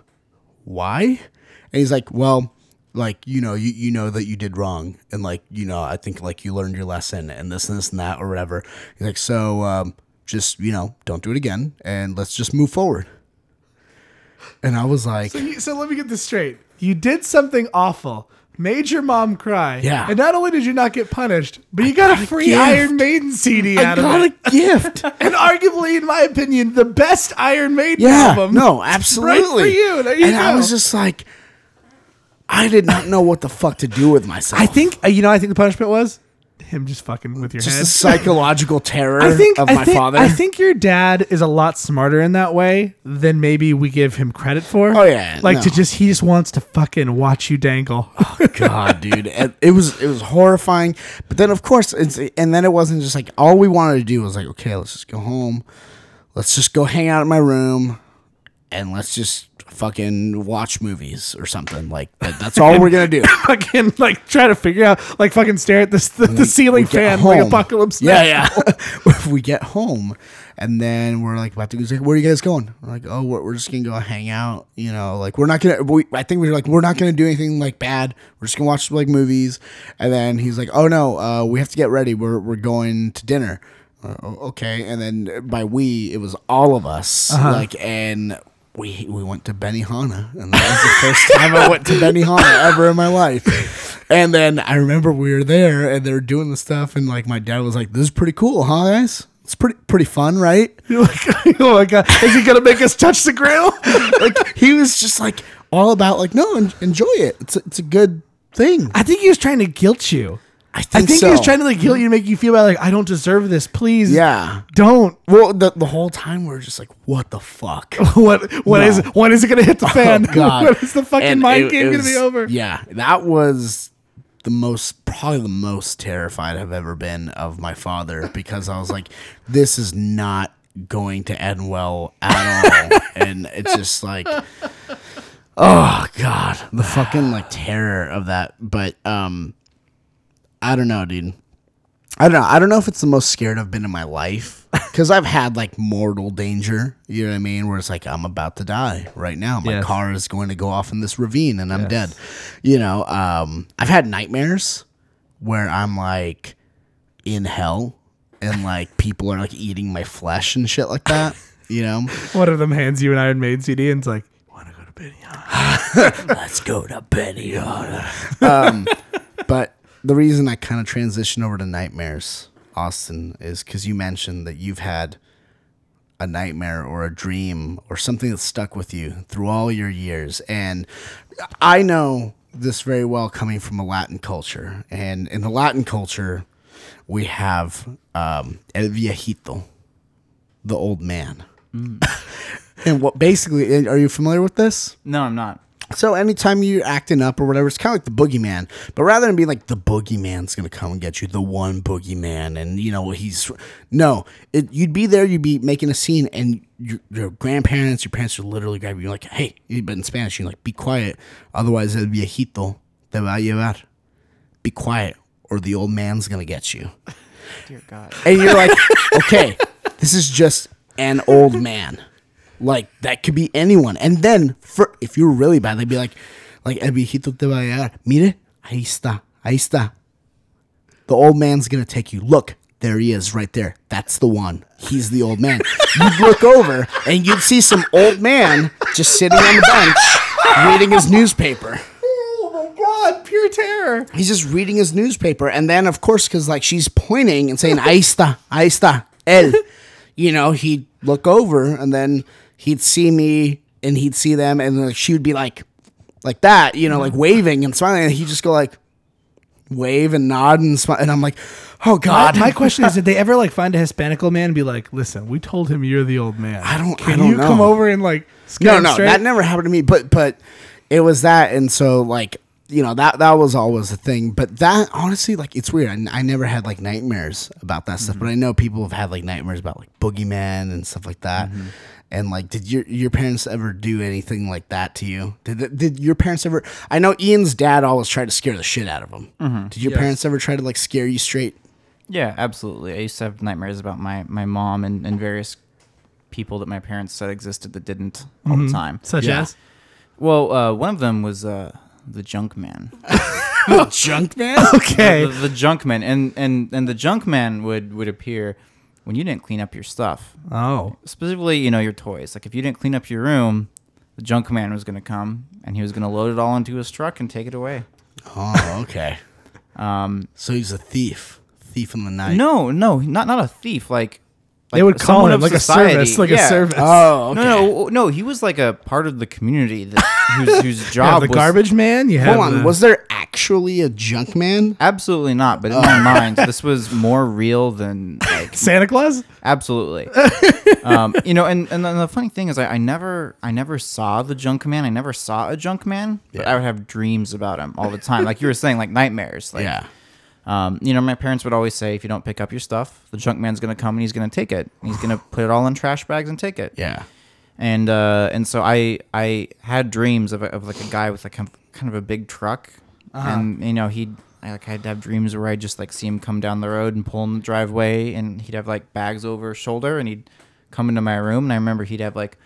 why? And he's like, well, like, you know, you, you know that you did wrong. And like, you know, I think like you learned your lesson and this and this and that or whatever. He's like, so, um, just, you know, don't do it again and let's just move forward. And I was like, So, so let me get this straight. You did something awful, made your mom cry. Yeah. And not only did you not get punished, but you got, a free gift. Iron Maiden CD I out of got a gift. and arguably, in my opinion, the best Iron Maiden Yeah, album. no, absolutely. Right for you. There you and I was just like, I did not know what the fuck to do with myself. I think uh, you know. I think the punishment was him just fucking with your just head. the psychological terror I think of I my think, father. I think your dad is a lot smarter in that way than maybe we give him credit for. Oh, yeah, like no. to just he just wants to fucking watch you dangle. Oh god, dude, and it was it was horrifying. But then, of course, it's and then it wasn't just like all we wanted to do was like, okay, let's just go home, let's just go hang out in my room, and let's just fucking watch movies or something. Like that, that's all we're gonna do. fucking like try to figure out like fucking stare at this the, the ceiling fan like apocalypse. Yeah, Now. yeah. we get home, and then we're like about to go. Like, "Where are you guys going?" We're like, "Oh, we're, we're just gonna go hang out." You know, like we're not gonna. We, I think we are like, we're not gonna do anything like bad. We're just gonna watch like movies. And then he's like, "Oh no, uh, we have to get ready. We're we're going to dinner." Uh, okay, and then by we, it was all of us. Like, and we we went to Benihana, and that was the first time I went to Benihana ever in my life. And then I remember we were there, and they were doing the stuff, and like my dad was like, "This is pretty cool, huh, guys? It's pretty pretty fun, right?" You're like, oh my god, is he gonna make us touch the grill? like he was just like all about like, "No, enjoy it. It's a, it's a good thing. I think he was trying to guilt you. I think, I think, so. he was trying to like guilt you to make you feel bad, like I don't deserve this. Please, Yeah. don't. Well, the the whole time we're just like, what the fuck? What? What is? When is it gonna hit the fan? Oh, God. when is the fucking And mind it- game it gonna be over? Yeah, that was the most, probably the most terrified I've ever been of my father because I was like, this is not going to end well at all. and it's just like, oh God, the fucking like terror of that. But, um, I don't know, dude. I don't know. I don't know if it's the most scared I've been in my life because I've had like mortal danger. You know what I mean? Where it's like I'm about to die right now. My Yes. car is going to go off in this ravine and I'm dead. You know, um, I've had nightmares where I'm like in hell and like people are like eating my flesh and shit like that. You know, One of them hands you an Iron Maiden CD and it's like, want to go to? Yeah. let's go to Benny um, but the reason I kind of transitioned over to nightmares, Austin, is because you mentioned that you've had a nightmare or a dream or something that stuck with you through all your years. And I know this very well coming from a Latin culture. And in the Latin culture, we have um, El Viejito, the old man. and what basically, are you familiar with this? No, I'm not. So anytime you're acting up or whatever, it's kind of like the boogeyman. But rather than being like the boogeyman's gonna come and get you, the one boogeyman, and you know he's no, it, you'd be there, you'd be making a scene, and your, your grandparents, your parents would literally grab you, like, hey, but in Spanish, you're like, be quiet, otherwise el viejito te va a llevar. Be quiet, or the old man's gonna get you. Dear God. And you're like, okay, this is just an old man. Like that could be anyone. And then for if you're really bad, they'd be like, like el viejito te va a llevar. Mire, ahí está, ahí está. The old man's gonna take you. Look, there he is, right there. That's the one. He's the old man. You'd look over and you'd see some old man just sitting on the bench reading his newspaper. Oh my god, pure terror. He's just reading his newspaper, and then of course, because like she's pointing and saying "Ahí está, ahí está, él," you know, he'd look over, and then he'd see me, and he'd see them, and like she would be like, like that, you know, like waving and smiling, and he'd just go like, wave and nod and smile, and I'm like, oh god, my question is, did they ever like find a Hispanic old man and be like, "Listen, we told him you're the old man. I don't- care. Can I don't you come over and like no, no, straight? that never happened to me. But but it was that, and so like you know that that was always a thing. But that honestly, like it's weird. I, I never had like nightmares about that stuff, mm-hmm. but I know people have had like nightmares about like boogeyman and stuff like that. Mm-hmm. And like, did your your parents ever do anything like that to you? Did did your parents ever? I know Ian's dad always tried to scare the shit out of him. Did your Yes. parents ever try to like scare you straight? Yeah, absolutely. I used to have nightmares about my, my mom and, and various people that my parents said existed that didn't all the time. Such Yeah. as Well, uh, one of them was uh, the junk man. The junk man. okay. The, the junk man. And, and, and the junk man would, would appear when you didn't clean up your stuff. Oh, Specifically, you know, your toys. Like if you didn't clean up your room, the junk man was going to come and he was going to load it all into his truck and take it away. oh, okay. Um, So he's a thief, thief in the night. no, no, not not a thief. Like, they would call him like society. a service, like a service. Oh, okay. No, no, no. He was like a part of the community that whose, whose you have job the was garbage man. You Hold on, the- was there actually a junk man? absolutely not. But in my mind, this was more real than like Santa Claus? absolutely. um, you know, and and then the funny thing is, I, I never I never saw the junk man. I never saw a junk man, but I would have dreams about him all the time. Like you were saying, like nightmares. Like, yeah. Um, you know, my parents would always say, if you don't pick up your stuff, the junk man's gonna come and he's gonna take it. He's gonna put it all in trash bags and take it. Yeah. and uh, and so I I had dreams of, a, of like a guy with like kind of- kind of a big truck, and you know he'd I like I'd have dreams where I'd just like see him come down the road and pull in the driveway, and he'd have like bags over his shoulder, and he'd come into my room, and I remember he'd have like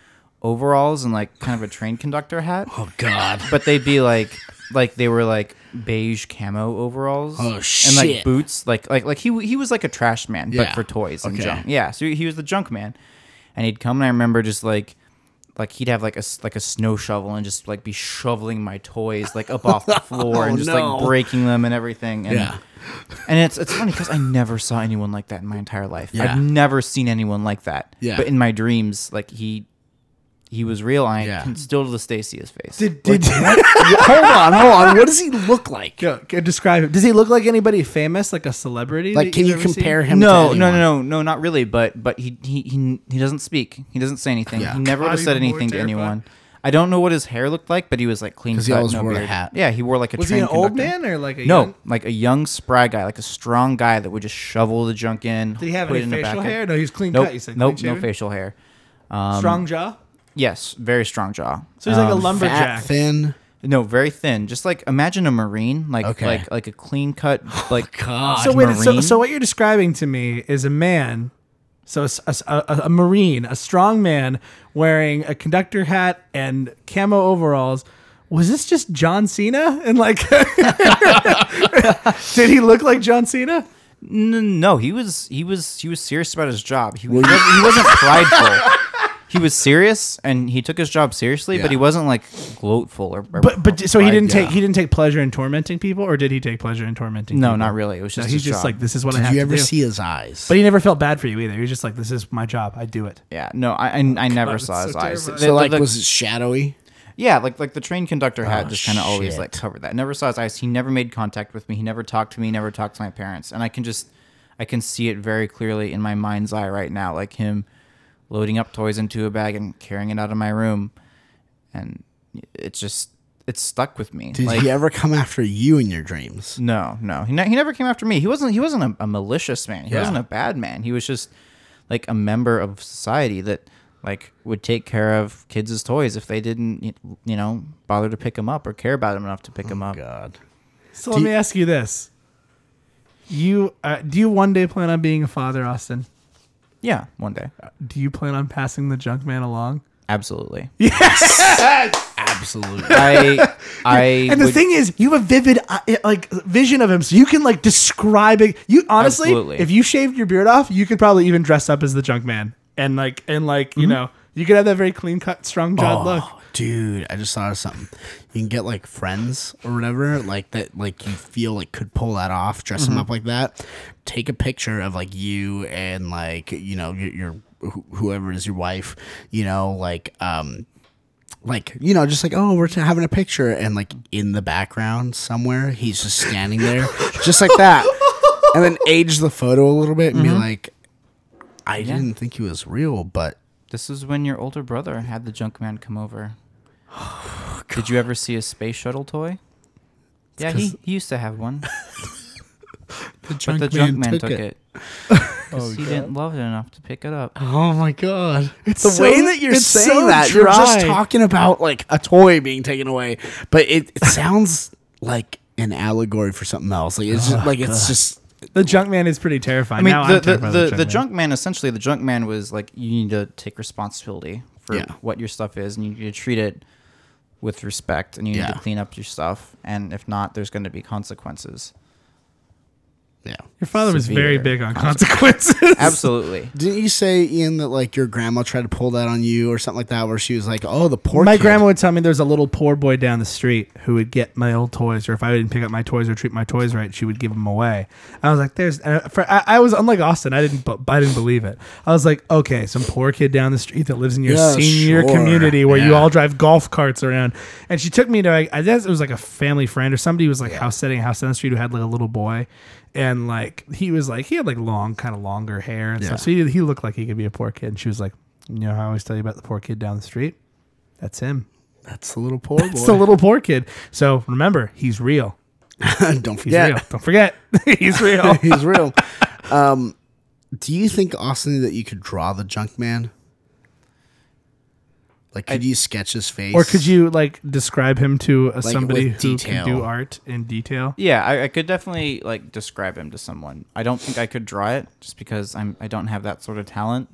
overalls and like kind of a train conductor hat, Oh God. but they'd be like like they were like beige camo overalls Oh, and like boots like like like he he was like a trash man but for toys and Okay. junk yeah so he was the junk man and he'd come and I remember just like like he'd have like a like a snow shovel and just like be shoveling my toys like up off the floor Oh, and just no. like breaking them and everything and Yeah. and it's it's funny because I never saw anyone like that in my entire life Yeah. I've never seen anyone like that Yeah. but in my dreams like he he was real. And I Yeah. can still to this day see his face. Did, did hold on, hold on. What does he look like? Go, go describe him? Does he look like anybody famous, like a celebrity? Like, that can you've ever compare seen? him? no, to no, anyone? no, no, no, not really. But but he he he, he doesn't speak. He doesn't say anything. Yeah. He never would God, have said even more anything to terrifying. anyone. I don't know what his hair looked like, but he was like clean 'Cause cut. he always no wore a beard. hat. Yeah, he wore like a Was he train an old conductor. man or like a No, young? like a young spry guy, like a strong guy that would just shovel the junk in. Did he have put any in the facial back hair? end. No, he's clean Nope, cut. You said nope, no clean-shaven? facial hair. Um, Strong jaw. Yes, very strong jaw. So he's like a Um, Fat, lumberjack. thin. No, very thin. Just like imagine a marine, like Okay. like like a clean cut, like God. so wait, so, Marine? so what you're describing to me is a man, so a, a, a- a marine, a strong man wearing a conductor hat and camo overalls. Was this just John Cena? And like, did he look like John Cena? N- No, he was he was he was serious about his job. He, he, wasn't, he wasn't prideful. He was serious and he took his job seriously, Yeah. but he wasn't like gloatful or. or But but so he didn't take he didn't take pleasure in tormenting people, or did he take pleasure in tormenting? No, people? not really. It was No, just he's his just job. like this is what I Did have you to ever do. see his eyes? But he never felt bad for you either. He was just like, this is my job. I do it. Yeah, no, I I, I oh, never that's saw so his eyes. terrifying. The- so like, the- was it shadowy? yeah, like like the train conductor hat Oh, just kind of always like covered that. Never saw his eyes. He never made contact with me. He never talked to me. Never talked to my parents. And I can just I can see it very clearly in my mind's eye right now, like him loading up toys into a bag and carrying it out of my room, and it's just it's stuck with me. Did like, he ever come after you in your dreams? No, no. He, ne- he never came after me. He wasn't he wasn't a, a malicious man. He Yeah. wasn't a bad man. He was just like a member of society that like would take care of kids' toys if they didn't you know bother to pick them up or care about them enough to pick them up. God. So let me ask you this: You uh, do you one day plan on being a father, Austin? Yeah, one day. Do you plan on passing the junk man along? Absolutely. Yes. Absolutely. I I And the would- thing is, you have a vivid uh, like vision of him, so you can like describe it. You honestly, Absolutely. if you shaved your beard off, you could probably even dress up as the junk man, and like and like you know, you could have that very clean cut, strong jawed look. Dude, I just thought of something. You can get like friends or whatever, like that, like you feel like could pull that off, dress Mm-hmm. them up like that. Take a picture of like you and like you know your, your wh- whoever is your wife, you know, like um, like you know, just like oh, we're t- having a picture, and like in the background somewhere, he's just standing there, just like that, and then age the photo a little bit and Mm-hmm. be like, I didn't think he was real, but this is when your older brother had the junk man come over. Did you ever see a space shuttle toy? Yeah, he, he used to have one. the But the junk man took it. 'Cause oh, he didn't love it enough to pick it up. Oh my god! It's the so- way that you're it's saying so that, you're just talking about like a toy being taken away, but it, it sounds like an allegory for something else. Like it's just like it's just The junk man is pretty terrifying. I mean, Now the I'm the, the, junk the man. junk man essentially the junk man was like you need to take responsibility for Yeah. what your stuff is, and you need to treat it with respect, and you need to clean up your stuff, and if not, there's going to be consequences. Yeah. Your father was very severe big on consequences. Absolutely. Didn't you say Ian that like your grandma tried to pull that on you or something like that, where she was like, "Oh, the poor my kid." grandma would tell me there's a little poor boy down the street who would get my old toys, or if I didn't pick up my toys or treat my toys right, she would give them away. I was like, "There's," and uh, for, I, I was unlike Austin. I didn't, bu- I didn't believe it. I was like, "Okay, some poor kid down the street that lives in your Yeah, senior sure. community where you Yeah. all drive golf carts around." And she took me to, I, I guess it was like a family friend or somebody who was like house setting a house down the street who had like a little boy. And like he was like he had like long, kind of longer hair and Yeah. stuff. So he, he looked like he could be a poor kid. And she was like, "You know how I always tell you about the poor kid down the street? That's him." That's the little poor boy. It's the little poor kid. So remember, he's real. Don't forget, real. Don't forget, he's real. he's real. Um, do you think Austin that you could draw the junk man? Like, could you sketch his face, or could you like describe him to uh, Like, somebody who detail. can do art in detail? Yeah, I, I could definitely like describe him to someone. I don't think I could draw it just because I'm I don't have that sort of talent.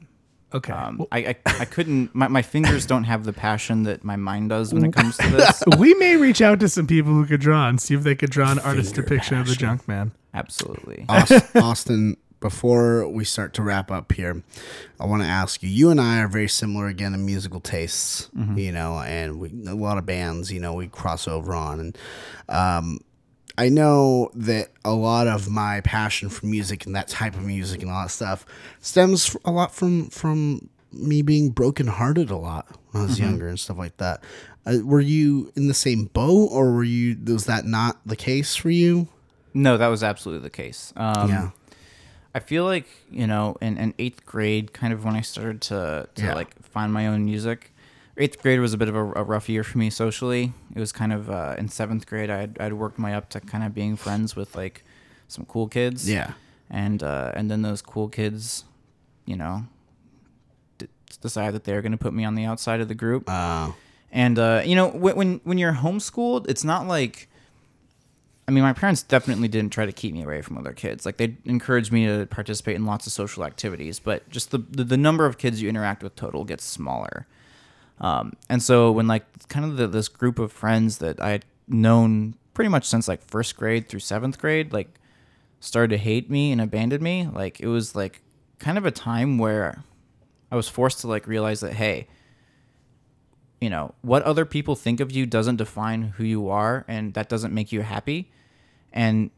Okay. Um, I, I I couldn't. My, my fingers don't have the passion that my mind does when it comes to this. we may reach out to some people who could draw and see if they could draw an artist depiction of the junk man. Absolutely. Aus- Austin, before we start to wrap up here, I want to ask you. You and I are very similar again in musical tastes, you know, and we a lot of bands, you know, we cross over on, and um, I know that a lot of my passion for music and that type of music and all that stuff stems a lot from from me being brokenhearted a lot when I was younger and stuff like that. Uh, were you in the same boat, or were you? Was that not the case for you? No, that was absolutely the case. Um, Yeah. I feel like you know, in, in eighth grade, kind of when I started to, to Yeah. like find my own music. Eighth grade was a bit of a, a rough year for me socially. It was kind of uh, in seventh grade. I'd I'd worked my up to kind of being friends with like some cool kids. Yeah. and uh, and then those cool kids, you know, d- decided that they were going to put me on the outside of the group. Uh, And uh, you know, when, when when you're homeschooled, it's not like. I mean, my parents definitely didn't try to keep me away from other kids. Like they encouraged me to participate in lots of social activities, but just the the, the number of kids you interact with total gets smaller. Um, and so when like kind of the, this group of friends that I had known pretty much since like first grade through seventh grade, like started to hate me and abandoned me, like it was like kind of a time where I was forced to like realize that hey, you know, what other people think of you doesn't define who you are and that doesn't make you happy. And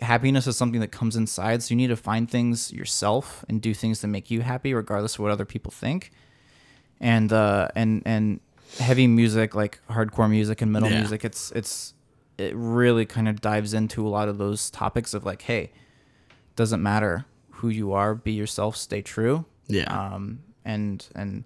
happiness is something that comes inside, so you need to find things yourself and do things that make you happy regardless of what other people think. And uh and and heavy music like hardcore music and metal Yeah. music, it's it's it really kind of dives into a lot of those topics of like, hey, doesn't matter who you are, be yourself, stay true yeah. um, and and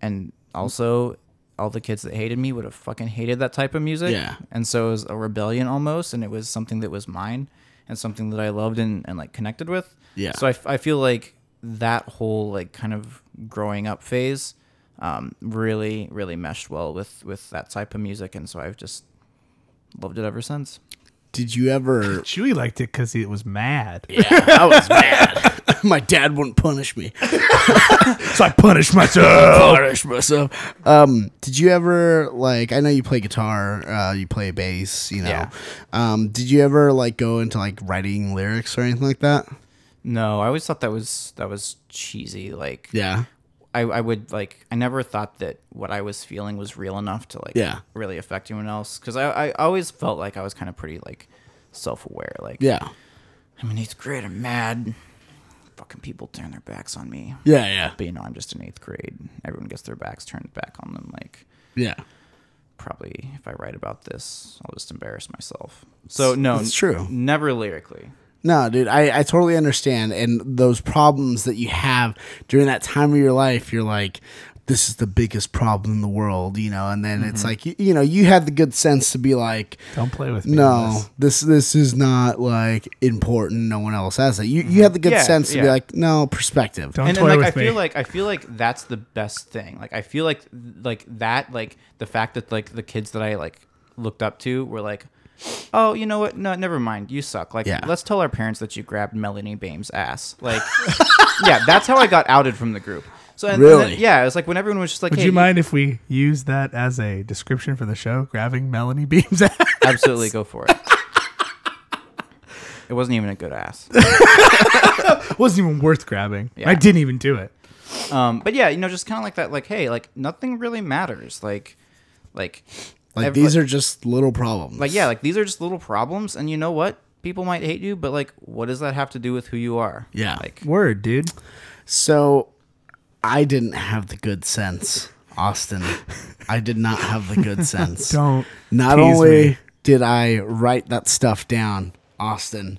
and also all the kids that hated me would have fucking hated that type of music. Yeah. And so it was a rebellion almost, and it was something that was mine and something that I loved and, and like connected with. Yeah. So I, f- I feel like that whole like kind of growing up phase um, really really meshed well with with that type of music, and so I've just loved it ever since. Did you ever? Chewy liked it because it was mad. Yeah, I was mad. My dad wouldn't punish me. So I punished myself. Punish myself. Um, did you ever like? I know you play guitar. Uh, you play bass. You know. Yeah. Um, did you ever like go into like writing lyrics or anything like that? No, I always thought that was that was cheesy. Like Yeah. I, I would like I never thought that what I was feeling was real enough to like Yeah. really affect anyone else because I, I always felt like I was kind of pretty like self aware like Yeah. I'm in eighth grade I'm mad fucking people turn their backs on me Yeah. Yeah. but you know I'm just in eighth grade everyone gets their backs turned back on them like Yeah. probably if I write about this I'll just embarrass myself so no It's true. never lyrically No, dude, I, I totally understand. And those problems that you have during that time of your life, you're like, this is the biggest problem in the world, you know? And then it's Mm-hmm. like, you, you know, you had the good sense to be like, Don't play with me. no, Liz. this this is not like important. No one else has it. You you had the good Yeah, sense to be like, no, perspective. Don't and, toy and like with I me. feel like I feel like that's the best thing. Like I feel like like that like the fact that like the kids that I like looked up to were like, oh, you know what? No, never mind. You suck. Like Yeah. let's tell our parents that you grabbed Melanie Bame's ass. Like yeah, that's how I got outed from the group. So and, and Really? then- yeah, it was like when everyone was just like, Would hey, you mind if we use that as a description for the show? Grabbing Melanie Beam's ass. Absolutely, go for it. It wasn't even a good ass. wasn't even worth grabbing. Yeah. I didn't even do it. Um, but yeah, you know, just kind of like that. Like, hey, like nothing really matters. Like, like, like ev- these are just little problems. like yeah like these are just little problems and you know what people might hate you but like what does that have to do with who you are Yeah. like Word, dude. So I didn't have the good sense, Austin. I did not have the good sense. Don't. Not only me. did I write that stuff down, Austin,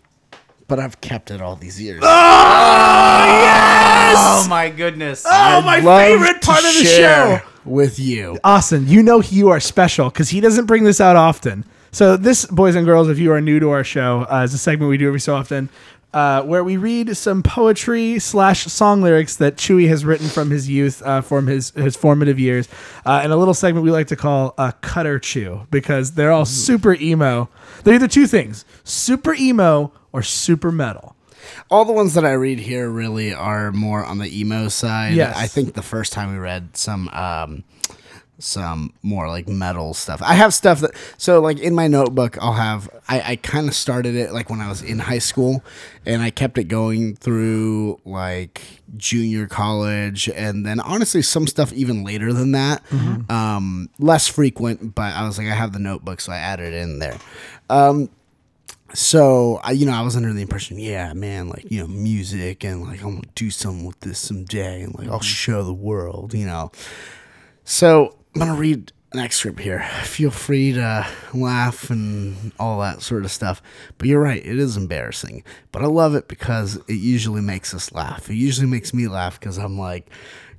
but I've kept it all these years. oh yes! Oh my goodness Oh, my favorite part of the share show. With you. Austin, you know you are special because he doesn't bring this out often. So this, boys and girls, if you are new to our show, uh, is a segment we do every so often, uh, where we read some poetry slash song lyrics that Chewy has written from his youth, uh, from his his formative years, uh, and a little segment we like to call a cutter chew because they're all super emo. They're either two things: super emo or super metal. All the ones that I read here really are more on the emo side. Yes. I think the first time we read some um some more like metal stuff. I have stuff that so like in my notebook I'll have I, I kind of started it like when I was in high school and I kept it going through like junior college and then honestly some stuff even later than that. Um less frequent, but I was like I have the notebook so I added it in there. Um so I, you know, I was under the impression, yeah, man, like you know, music and like I'm gonna do something with this someday, and like I'll mm-hmm. show the world, you know. So I'm gonna read an excerpt here. Feel free to laugh and all that sort of stuff. But you're right, it is embarrassing. But I love it because it usually makes us laugh. It usually makes me laugh because I'm like,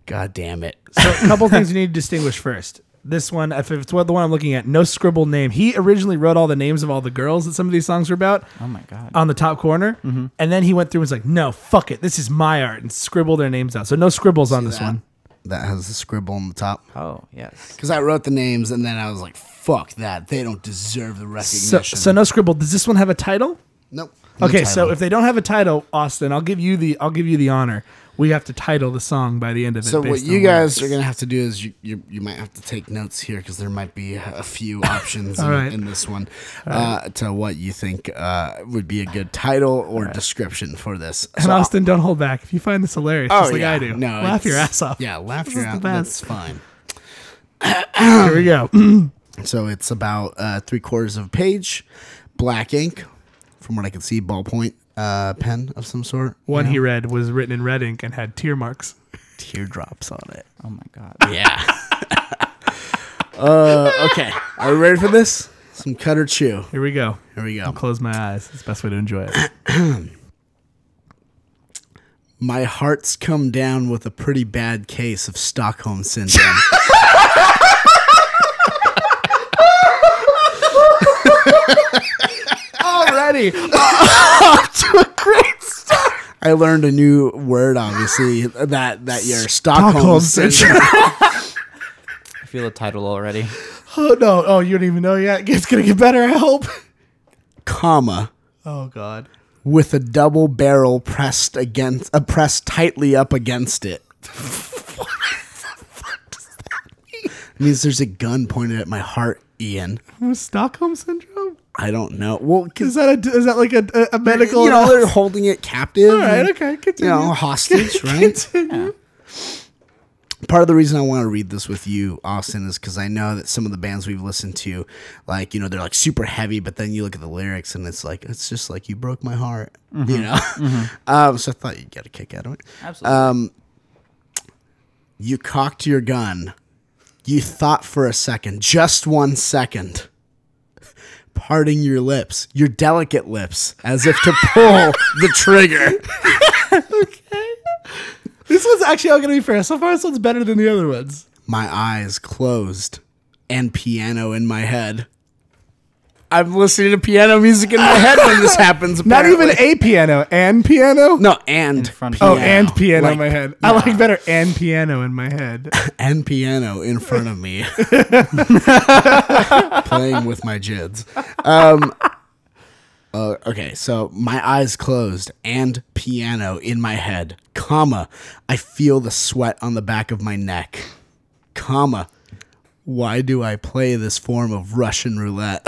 God damn it. So a couple things you need to distinguish first. This one, if it's what the one I'm looking at, no scribble name. He originally wrote all the names of all the girls that some of these songs were about Oh my god. on the top corner, mm-hmm. and then he went through and was like, "No, fuck it, this is my art," and scribbled their names out. So no scribbles on this that? one. That has the scribble on the top. oh yes. Because I wrote the names and then I was like, fuck that. They don't deserve the recognition. so no scribble. Does this one have a title? nope. No Okay, so if they don't have a title, Austin, I'll give you the I'll give you the honor. We have to title the song by the end of it. So what you guys lyrics. are gonna have to do is you you, you might have to take notes here because there might be a few options in, right. in this one uh, to what you think uh, would be a good title or description for this. And So- Austin, don't hold back. If you find this hilarious, oh just like yeah, I do, no, laugh your ass off. Yeah, laugh This your ass. That's fine. Here we go. So it's about uh, three quarters of a page, black ink, from what I can see, ballpoint uh, pen of some sort. One you he read was written in red ink and had tear marks. teardrops on it. Oh my god. Yeah. uh, okay. Are we ready for this? Some cut or chew. Here we go. Here we go. I'll close my eyes. It's the best way to enjoy it. My heart's come down with a pretty bad case of Stockholm syndrome. Already. I learned a new word, obviously, that that year. Stockholm, Stockholm syndrome. I feel the title already. Oh no. Oh, you don't even know yet. It's gonna get better. I hope. comma, Oh God. with a double barrel pressed against, uh, pressed tightly up against it. What the fuck? does that mean? It Means there's a gun pointed at my heart, Ian. Stockholm syndrome. I don't know. Well, Is that a is that like a, a, a medical? you know they're holding it captive. All right. and, Okay. You know, hostage, right? Continue. Part of the reason I want to read this with you, Austin, is because I know that some of the bands we've listened to, like you know, they're like super heavy, but then you look at the lyrics and it's like it's just like you broke my heart, you know. um, so I thought you'd get a kick out of it. Absolutely. Um, you cocked your gun. You thought for a second, just one second, parting your lips, your delicate lips, as if to pull the trigger. Okay. This one's actually all gonna be fair. So far, this one's better than the other ones. My eyes closed and piano in my head. I'm listening to piano music in my head when this happens. Not even a piano and piano. no, and front of Oh, and piano Like- in my head. I like better and piano in my head. and piano in front of me, playing with my jids. Um, uh, okay, so my eyes closed and piano in my head, comma. I feel the sweat on the back of my neck, comma. Why do I play this form of Russian roulette?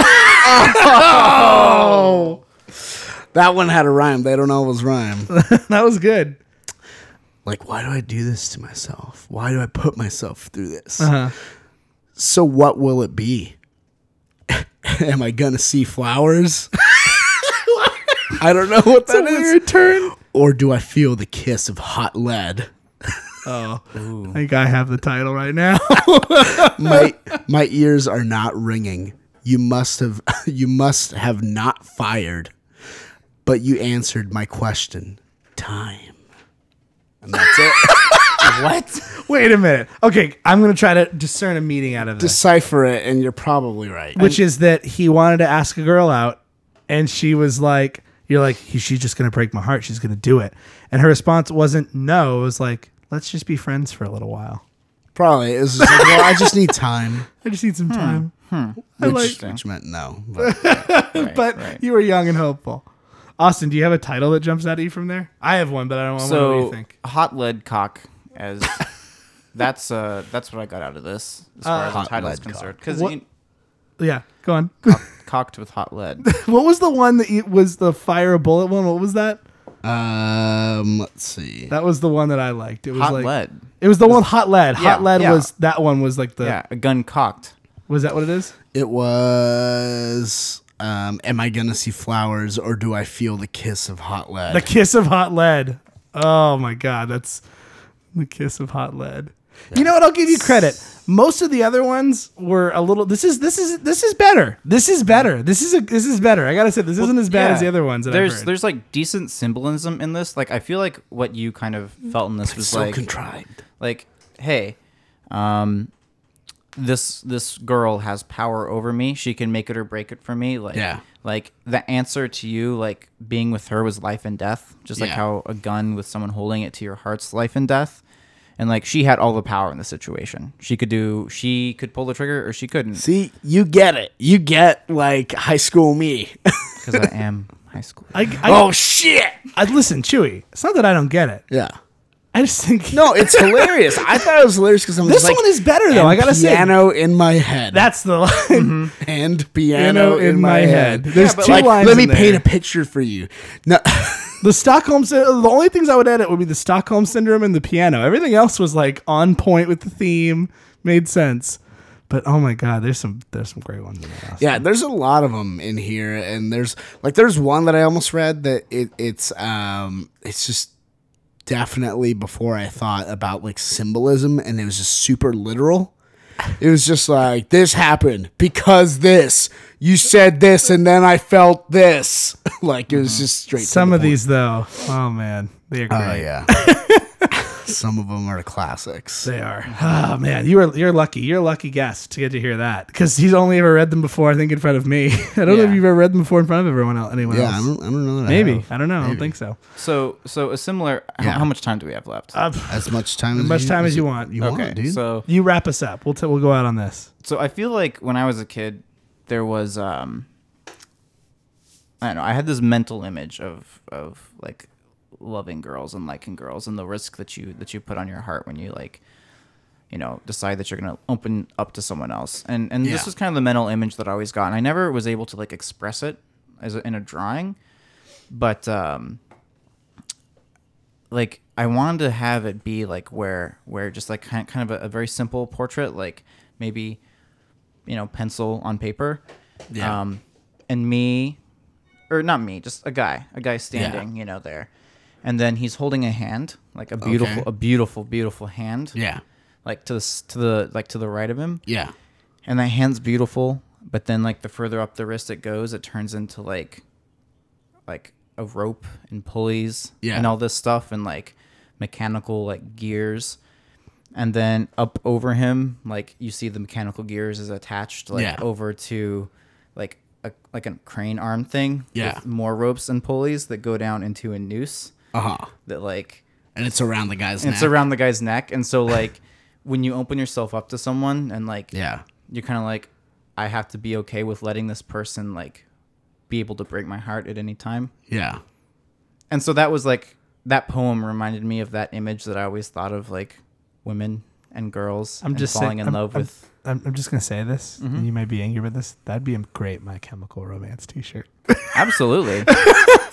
That one had a rhyme. They don't always rhyme. that was good. like, why do I do this to myself? Why do I put myself through this? Uh-huh. So what will it be? Am I gonna see flowers? I don't know what that It's a weird turn. Or do I feel the kiss of hot lead? Oh, I think I have the title right now. My my ears are not ringing. You must have you must have not fired. But you answered my question. Time. And that's it. what? Wait a minute. Okay, I'm gonna try to discern a meaning out of this, Decipher it and you're probably right. which is that he wanted to ask a girl out, and she was like, "You're like, "He- she's just gonna break my heart. She's gonna do it." And her response wasn't no. It was like, "Let's just be friends for a little while. Probably. It was just like, well, I just need time. I just need some hmm. time." I Which, like, which meant no. But Right, but right. you were young and hopeful. Austin, do you have a title that jumps out at you from there? I have one, but I don't want to know what So you think. hot lead cock as that's uh that's what I got out of this as far as the title is concerned. Because What- Yeah, go on. cocked with hot lead. what was the one that you, was the fire a bullet one? What was that? um, let's see. That was the one that I liked. It was hot like lead. it was the one hot lead. Yeah, hot lead yeah. was that one was like the Yeah, a gun cocked. Was that what it is? It was um, "Am I gonna see flowers or do I feel the kiss of hot lead?" The kiss of hot lead. Oh my god, that's the kiss of hot lead. You know what? I'll give you credit. Most of the other ones were a little. This is this is this is better. This is better. This is a this is better. I gotta say this isn't as bad as the other ones. That there's I've there's like decent symbolism in this. Like I feel like what you kind of felt in this was so like contrived. like hey, um, this this girl has power over me. She can make it or break it for me. Like Yeah. like the answer to you like being with her was life and death. Just like Yeah. how a gun with someone holding it to your heart's life and death. And like she had all the power in the situation. She could do she could pull the trigger or she couldn't See, you get it. You get like high school me. because I am high school. I, I, oh shit! I listen, Chewy. It's not that I don't get it. Yeah. I just think No, it's hilarious. I thought it was hilarious because I'm this just like, one is better though. "And I gotta say, piano in my head. that's the line. and piano, in, my head. There's but two like, lines Let me in paint a picture for you. No, The Stockholm. The only things I would edit would be the Stockholm syndrome and the piano. Everything else was like on point with the theme, made sense. But oh my god, there's some there's some great ones in there. yeah, there's a lot of them in here, and there's like there's one that I almost read that it it's um it's just definitely before I thought about like symbolism, and it was just super literal. It was just like this happened because this you said this, and then I felt this. like it was mm-hmm. just straight. Some the of point. these though, oh man, they're oh, great. Oh yeah. Some of them are classics. They are. Oh man, you are you're lucky. You're a lucky guest to get to hear that because he's only ever read them before. I think in front of me. I don't know if you've ever read them before in front of everyone else. Anyone Yeah, I don't, I don't know. That I Maybe have. I don't know. I don't think so. So so a similar how, Yeah. how much time do we have left? Uh, as much time as, as much you, time as you want. You okay. want, dude. So You wrap us up. We'll t- we'll go out on this. so I feel like when I was a kid, there was um, I don't know. I had this mental image of of like loving girls and liking girls and the risk that you that you put on your heart when you like, you know, decide that you're gonna open up to someone else. And and Yeah. this was kind of the mental image that I always got. And I never was able to like express it as a, in a drawing, but um, like I wanted to have it be like where where just like kind kind of a, a very simple portrait, like maybe you know pencil on paper, Yeah. um, and me, or not me, just a guy, a guy standing, you know, there, and then he's holding a hand, like a beautiful, Okay. a beautiful, beautiful hand, yeah, like to the s- to the like to the right of him, yeah, and that hand's beautiful, but then like the further up the wrist it goes, it turns into like like a rope and pulleys Yeah. and all this stuff and like mechanical like gears. And then up over him, like you see the mechanical gears is attached like Yeah. over to like a like a crane arm thing Yeah. with more ropes and pulleys that go down into a noose uh huh. that like And it's around the guy's it's neck. around the guy's neck. And so like when you open yourself up to someone and like Yeah, you're kind of like i have to be okay with letting this person like be able to break my heart at any time yeah, and so that was like that poem reminded me of that image that i always thought of like women and girls I'm and just falling saying, in I'm- love I'm- with I'm, I'm just gonna say this, and you might be angry with this. That'd be a great My Chemical Romance T-shirt. absolutely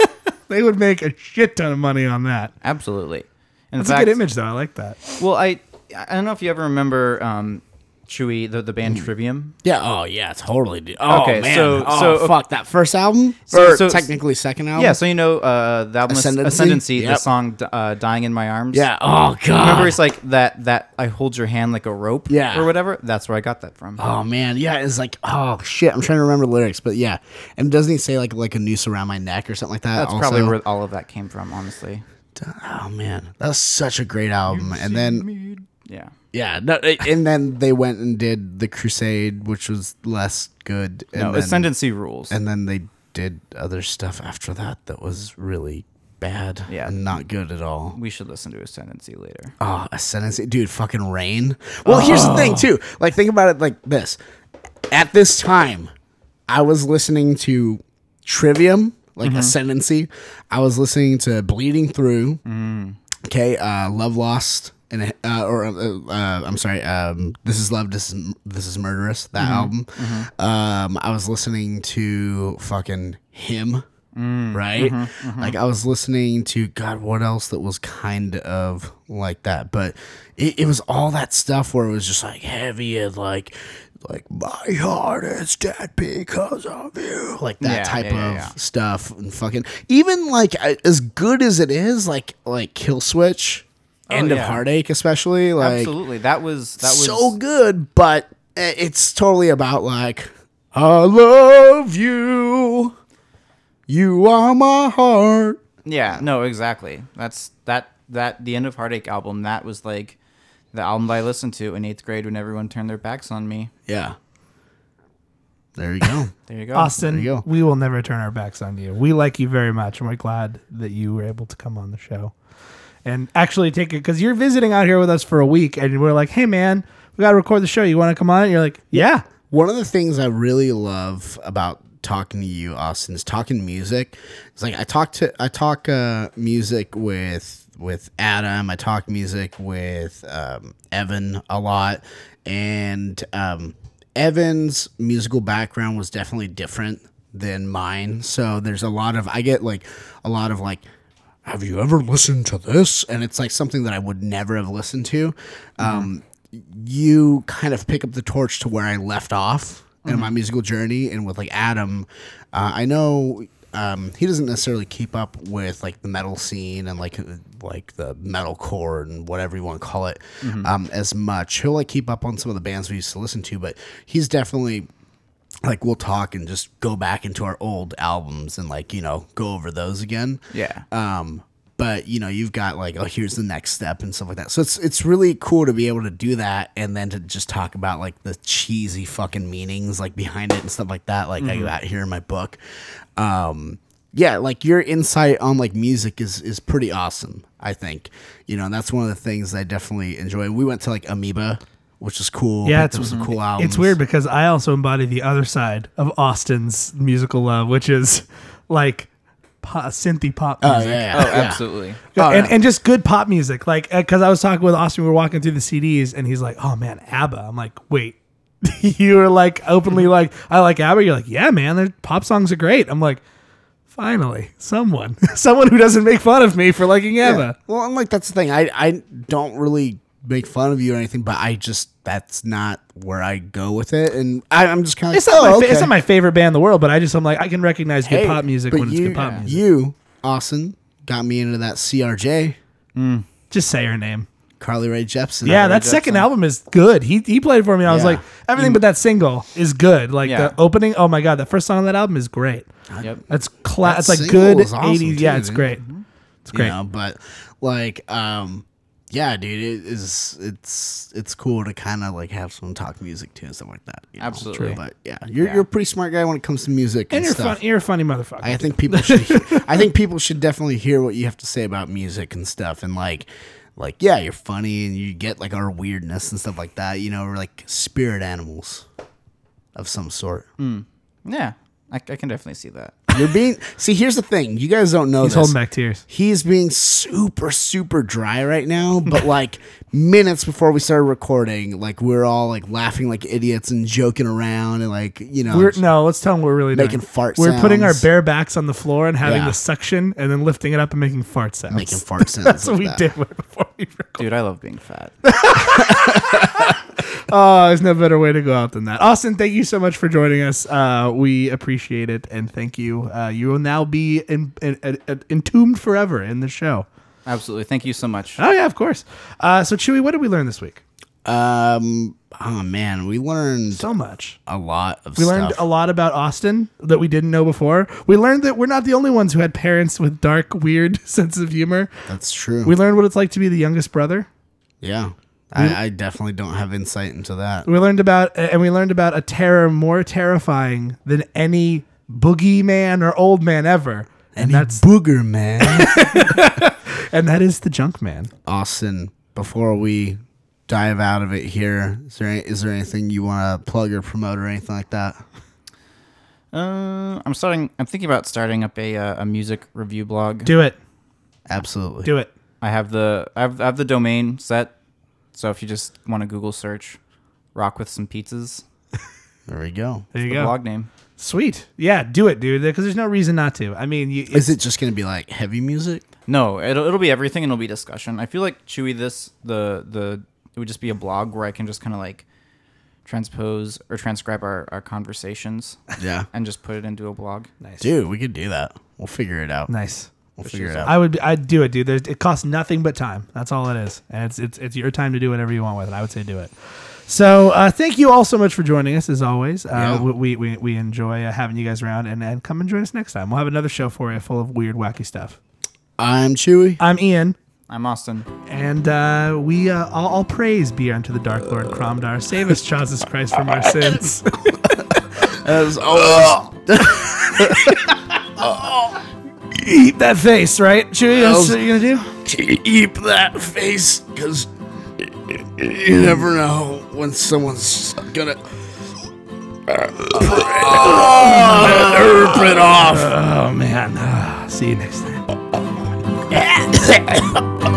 they would make a shit ton of money on that. absolutely in That's fact a good image, though. I like that. well i i don't know if you ever remember um chewy the, the band Mm. trivium yeah. Oh yeah, totally, dude. Oh Okay, man. so- oh, so- fuck that first album So- or so- technically second album. yeah so you know uh the album Ascendancy? ascendancy, the Yep. song uh, dying in my arms Yeah. Oh god. Remember, it's like that. That I hold your hand like a rope, Yeah. or whatever. That's where I got that from. Oh man, yeah, it's like oh shit. I'm trying to remember the lyrics, but yeah, and doesn't he say like like a noose around my neck or something like that? That's also? probably where all of that came from, honestly. Oh man, that's such a great album. And then Yeah. Yeah, no, and then they went and did the Crusade, which was less good. And No, then, ascendancy rules. And then they did other stuff after that that was really bad. Yeah. and not good at all. we should listen to ascendancy later. Oh, Ascendancy, dude, fucking rain. Well, here's the thing oh. too. Like, think about it like this. At this time, I was listening to Trivium, like mm-hmm. Ascendancy. I was listening to Bleeding Through. Mm. Okay, uh, Love Lost, and uh, or uh, uh, I'm sorry, um, This Is Love, This Is This Is Murderous. That album. Um, I was listening to fucking HIM right? Like I was listening to God, what else that was kind of like that, but it, it was all that stuff where it was just like heavy and like like my heart is dead because of you, like that Yeah, type yeah, of yeah. stuff, and fucking even like as good as it is, like like Killswitch. Oh, end of Oh, yeah. Heartache, especially like Absolutely. That was that was so good, but it's totally about like I love you. You are my heart. Yeah, no, exactly. That's that that the end of Heartache album. That was like the album that I listened to in eighth grade when everyone turned their backs on me. Yeah. There you go. There you go. Austin, you go. we will never turn our backs on you. We like you very much, and we're glad that you were able to come on the show and actually take it because you're visiting out here with us for a week, and we're like, "Hey, man, we got to record the show. You want to come on?" And you're like, "Yeah." One of the things I really love about talking to you, Austin, is talking music. It's like I talk to I talk uh, music with with Adam. I talk music with um, Evan a lot, and um, Evan's musical background was definitely different than mine. So there's a lot of I get like a lot of like have you ever listened to this? And it's like something that I would never have listened to. Um, you kind of pick up the torch to where I left off in my musical journey. And with like Adam, uh, I know um, he doesn't necessarily keep up with like the metal scene and like like the metal core and whatever you want to call it um, as much. He'll like keep up on some of the bands we used to listen to, but he's definitely like we'll talk and just go back into our old albums and like you know go over those again. Yeah. um but you know you've got like oh here's the next step and stuff like that. So it's it's really cool to be able to do that and then to just talk about like the cheesy fucking meanings like behind it and stuff like that like i got here in my book. Um yeah like your insight on like music is is pretty awesome i think. You know and that's one of the things i definitely enjoy. We went to like amoeba which is cool Yeah, picked it's up some cool albums It's weird because I also embody the other side of Austin's musical love, which is like pop, synthy pop oh music. yeah, yeah, oh, yeah. absolutely. Oh, and, yeah. and just good pop music. Like, uh, because I was talking with Austin, we were walking through the CDs, and he's like, "Oh man, ABBA." I'm like, "Wait, you were like openly mm-hmm. like, I like ABBA." You're like, "Yeah, man, their pop songs are great." I'm like, "Finally, someone, someone who doesn't make fun of me for liking ABBA." Yeah. Well, and like that's the thing. I I don't really make fun of you or anything, but I just that's not where I go with it, and I, I'm just kind of like, It's not, oh, my okay. it's not my favorite band in the world, but I just I'm like I can recognize good Hey, pop music but when it's you, good pop music. You, Austin, got me into that CRJ, Just say her name. Carly Rae Jepsen. Yeah, that second album is good. He he played for me. and I was like, everything but that single is good. Like Yeah. the opening. Oh my god, the first song on that album is great. Yep. That's class. That It's like good is awesome, eighties. yeah, it's dude. great. It's great. You know, but like, um, yeah, dude, it is. It's it's cool to kind of like have someone talk music to and stuff like that. you know? Absolutely. But yeah, you're Yeah. you're a pretty smart guy when it comes to music and, and you're stuff. fun. You're a funny motherfucker. I think people should. I think people should definitely hear what you have to say about music and stuff, and like, like yeah, you're funny and you get like our weirdness and stuff like that. You know, we're like spirit animals of some sort. Hmm. Yeah. I, I can definitely see that. You're being see. Here's the thing. You guys don't know He's this. holding back tears. He's being super super dry right now, but like minutes before we started recording, like we're all like laughing like idiots and joking around and like you know. We're no. Let's tell him we're really Making doing. fart We're putting our bare backs on the floor and having Yeah. the suction, and then lifting it up and making fart sounds. making fart sounds. That's what like we did right before we recorded. Dude, I love being fat. Oh, there's no better way to go out than that. Austin, thank you so much for joining us. Uh, we appreciate it, and thank you. Uh, you will now be in, in, in- entombed forever in the show. Absolutely. Thank you so much. Oh yeah, of course. Uh, so Chewy, what did we learn this week? Um. Oh man, we learned So much. a lot of We stuff. learned a lot about Austin that we didn't know before. We learned that we're not the only ones who had parents with dark, weird sense of humor. That's true. We learned what it's like to be the youngest brother. yeah, I, I definitely don't have insight into that. We learned about, and we learned about a terror more terrifying than any boogeyman or old man ever. And that's booger man. and that is the junk man. Austin, before we dive out of it here, is there any, is there anything you want to plug or promote or anything like that? Uh, I'm starting. I'm thinking about starting up a uh, a music review blog. Do it. Absolutely. Do it. I have the I have, I have the domain set. So if you just want to Google search, rock with some pizzas, There we go. There you The go. blog name. Sweet. Yeah, do it, dude. Because there's no reason not to. I mean, you, Is it just gonna be like heavy music? No, it'll it'll be everything and it'll be discussion. I feel like Chewy this the the it would just be a blog where I can just kind of like transpose or transcribe our, our conversations Yeah. and just put it into a blog. nice. Dude, we could do that. We'll figure it out. Nice. We'll figure it out. I would. be- I'd do it, dude. There's, it costs nothing but time. That's all it is, and it's it's it's your time to do whatever you want with it. I would say do it. So uh, thank you all so much for joining us as always. Uh, Yeah. we, we we enjoy uh, having you guys around, and and come and join us next time. We'll have another show for you full of weird, wacky stuff. I'm Chewy. I'm Ian. I'm Austin. And uh, we uh, all, all praise be unto the Dark Lord Cromdar. Save us, Jesus Christ, from our sins. As always, Eat that face, right? Chewy, that's what you're gonna do. keep that face, because you never know when someone's gonna rip it off. Oh man. Ah, see you next time.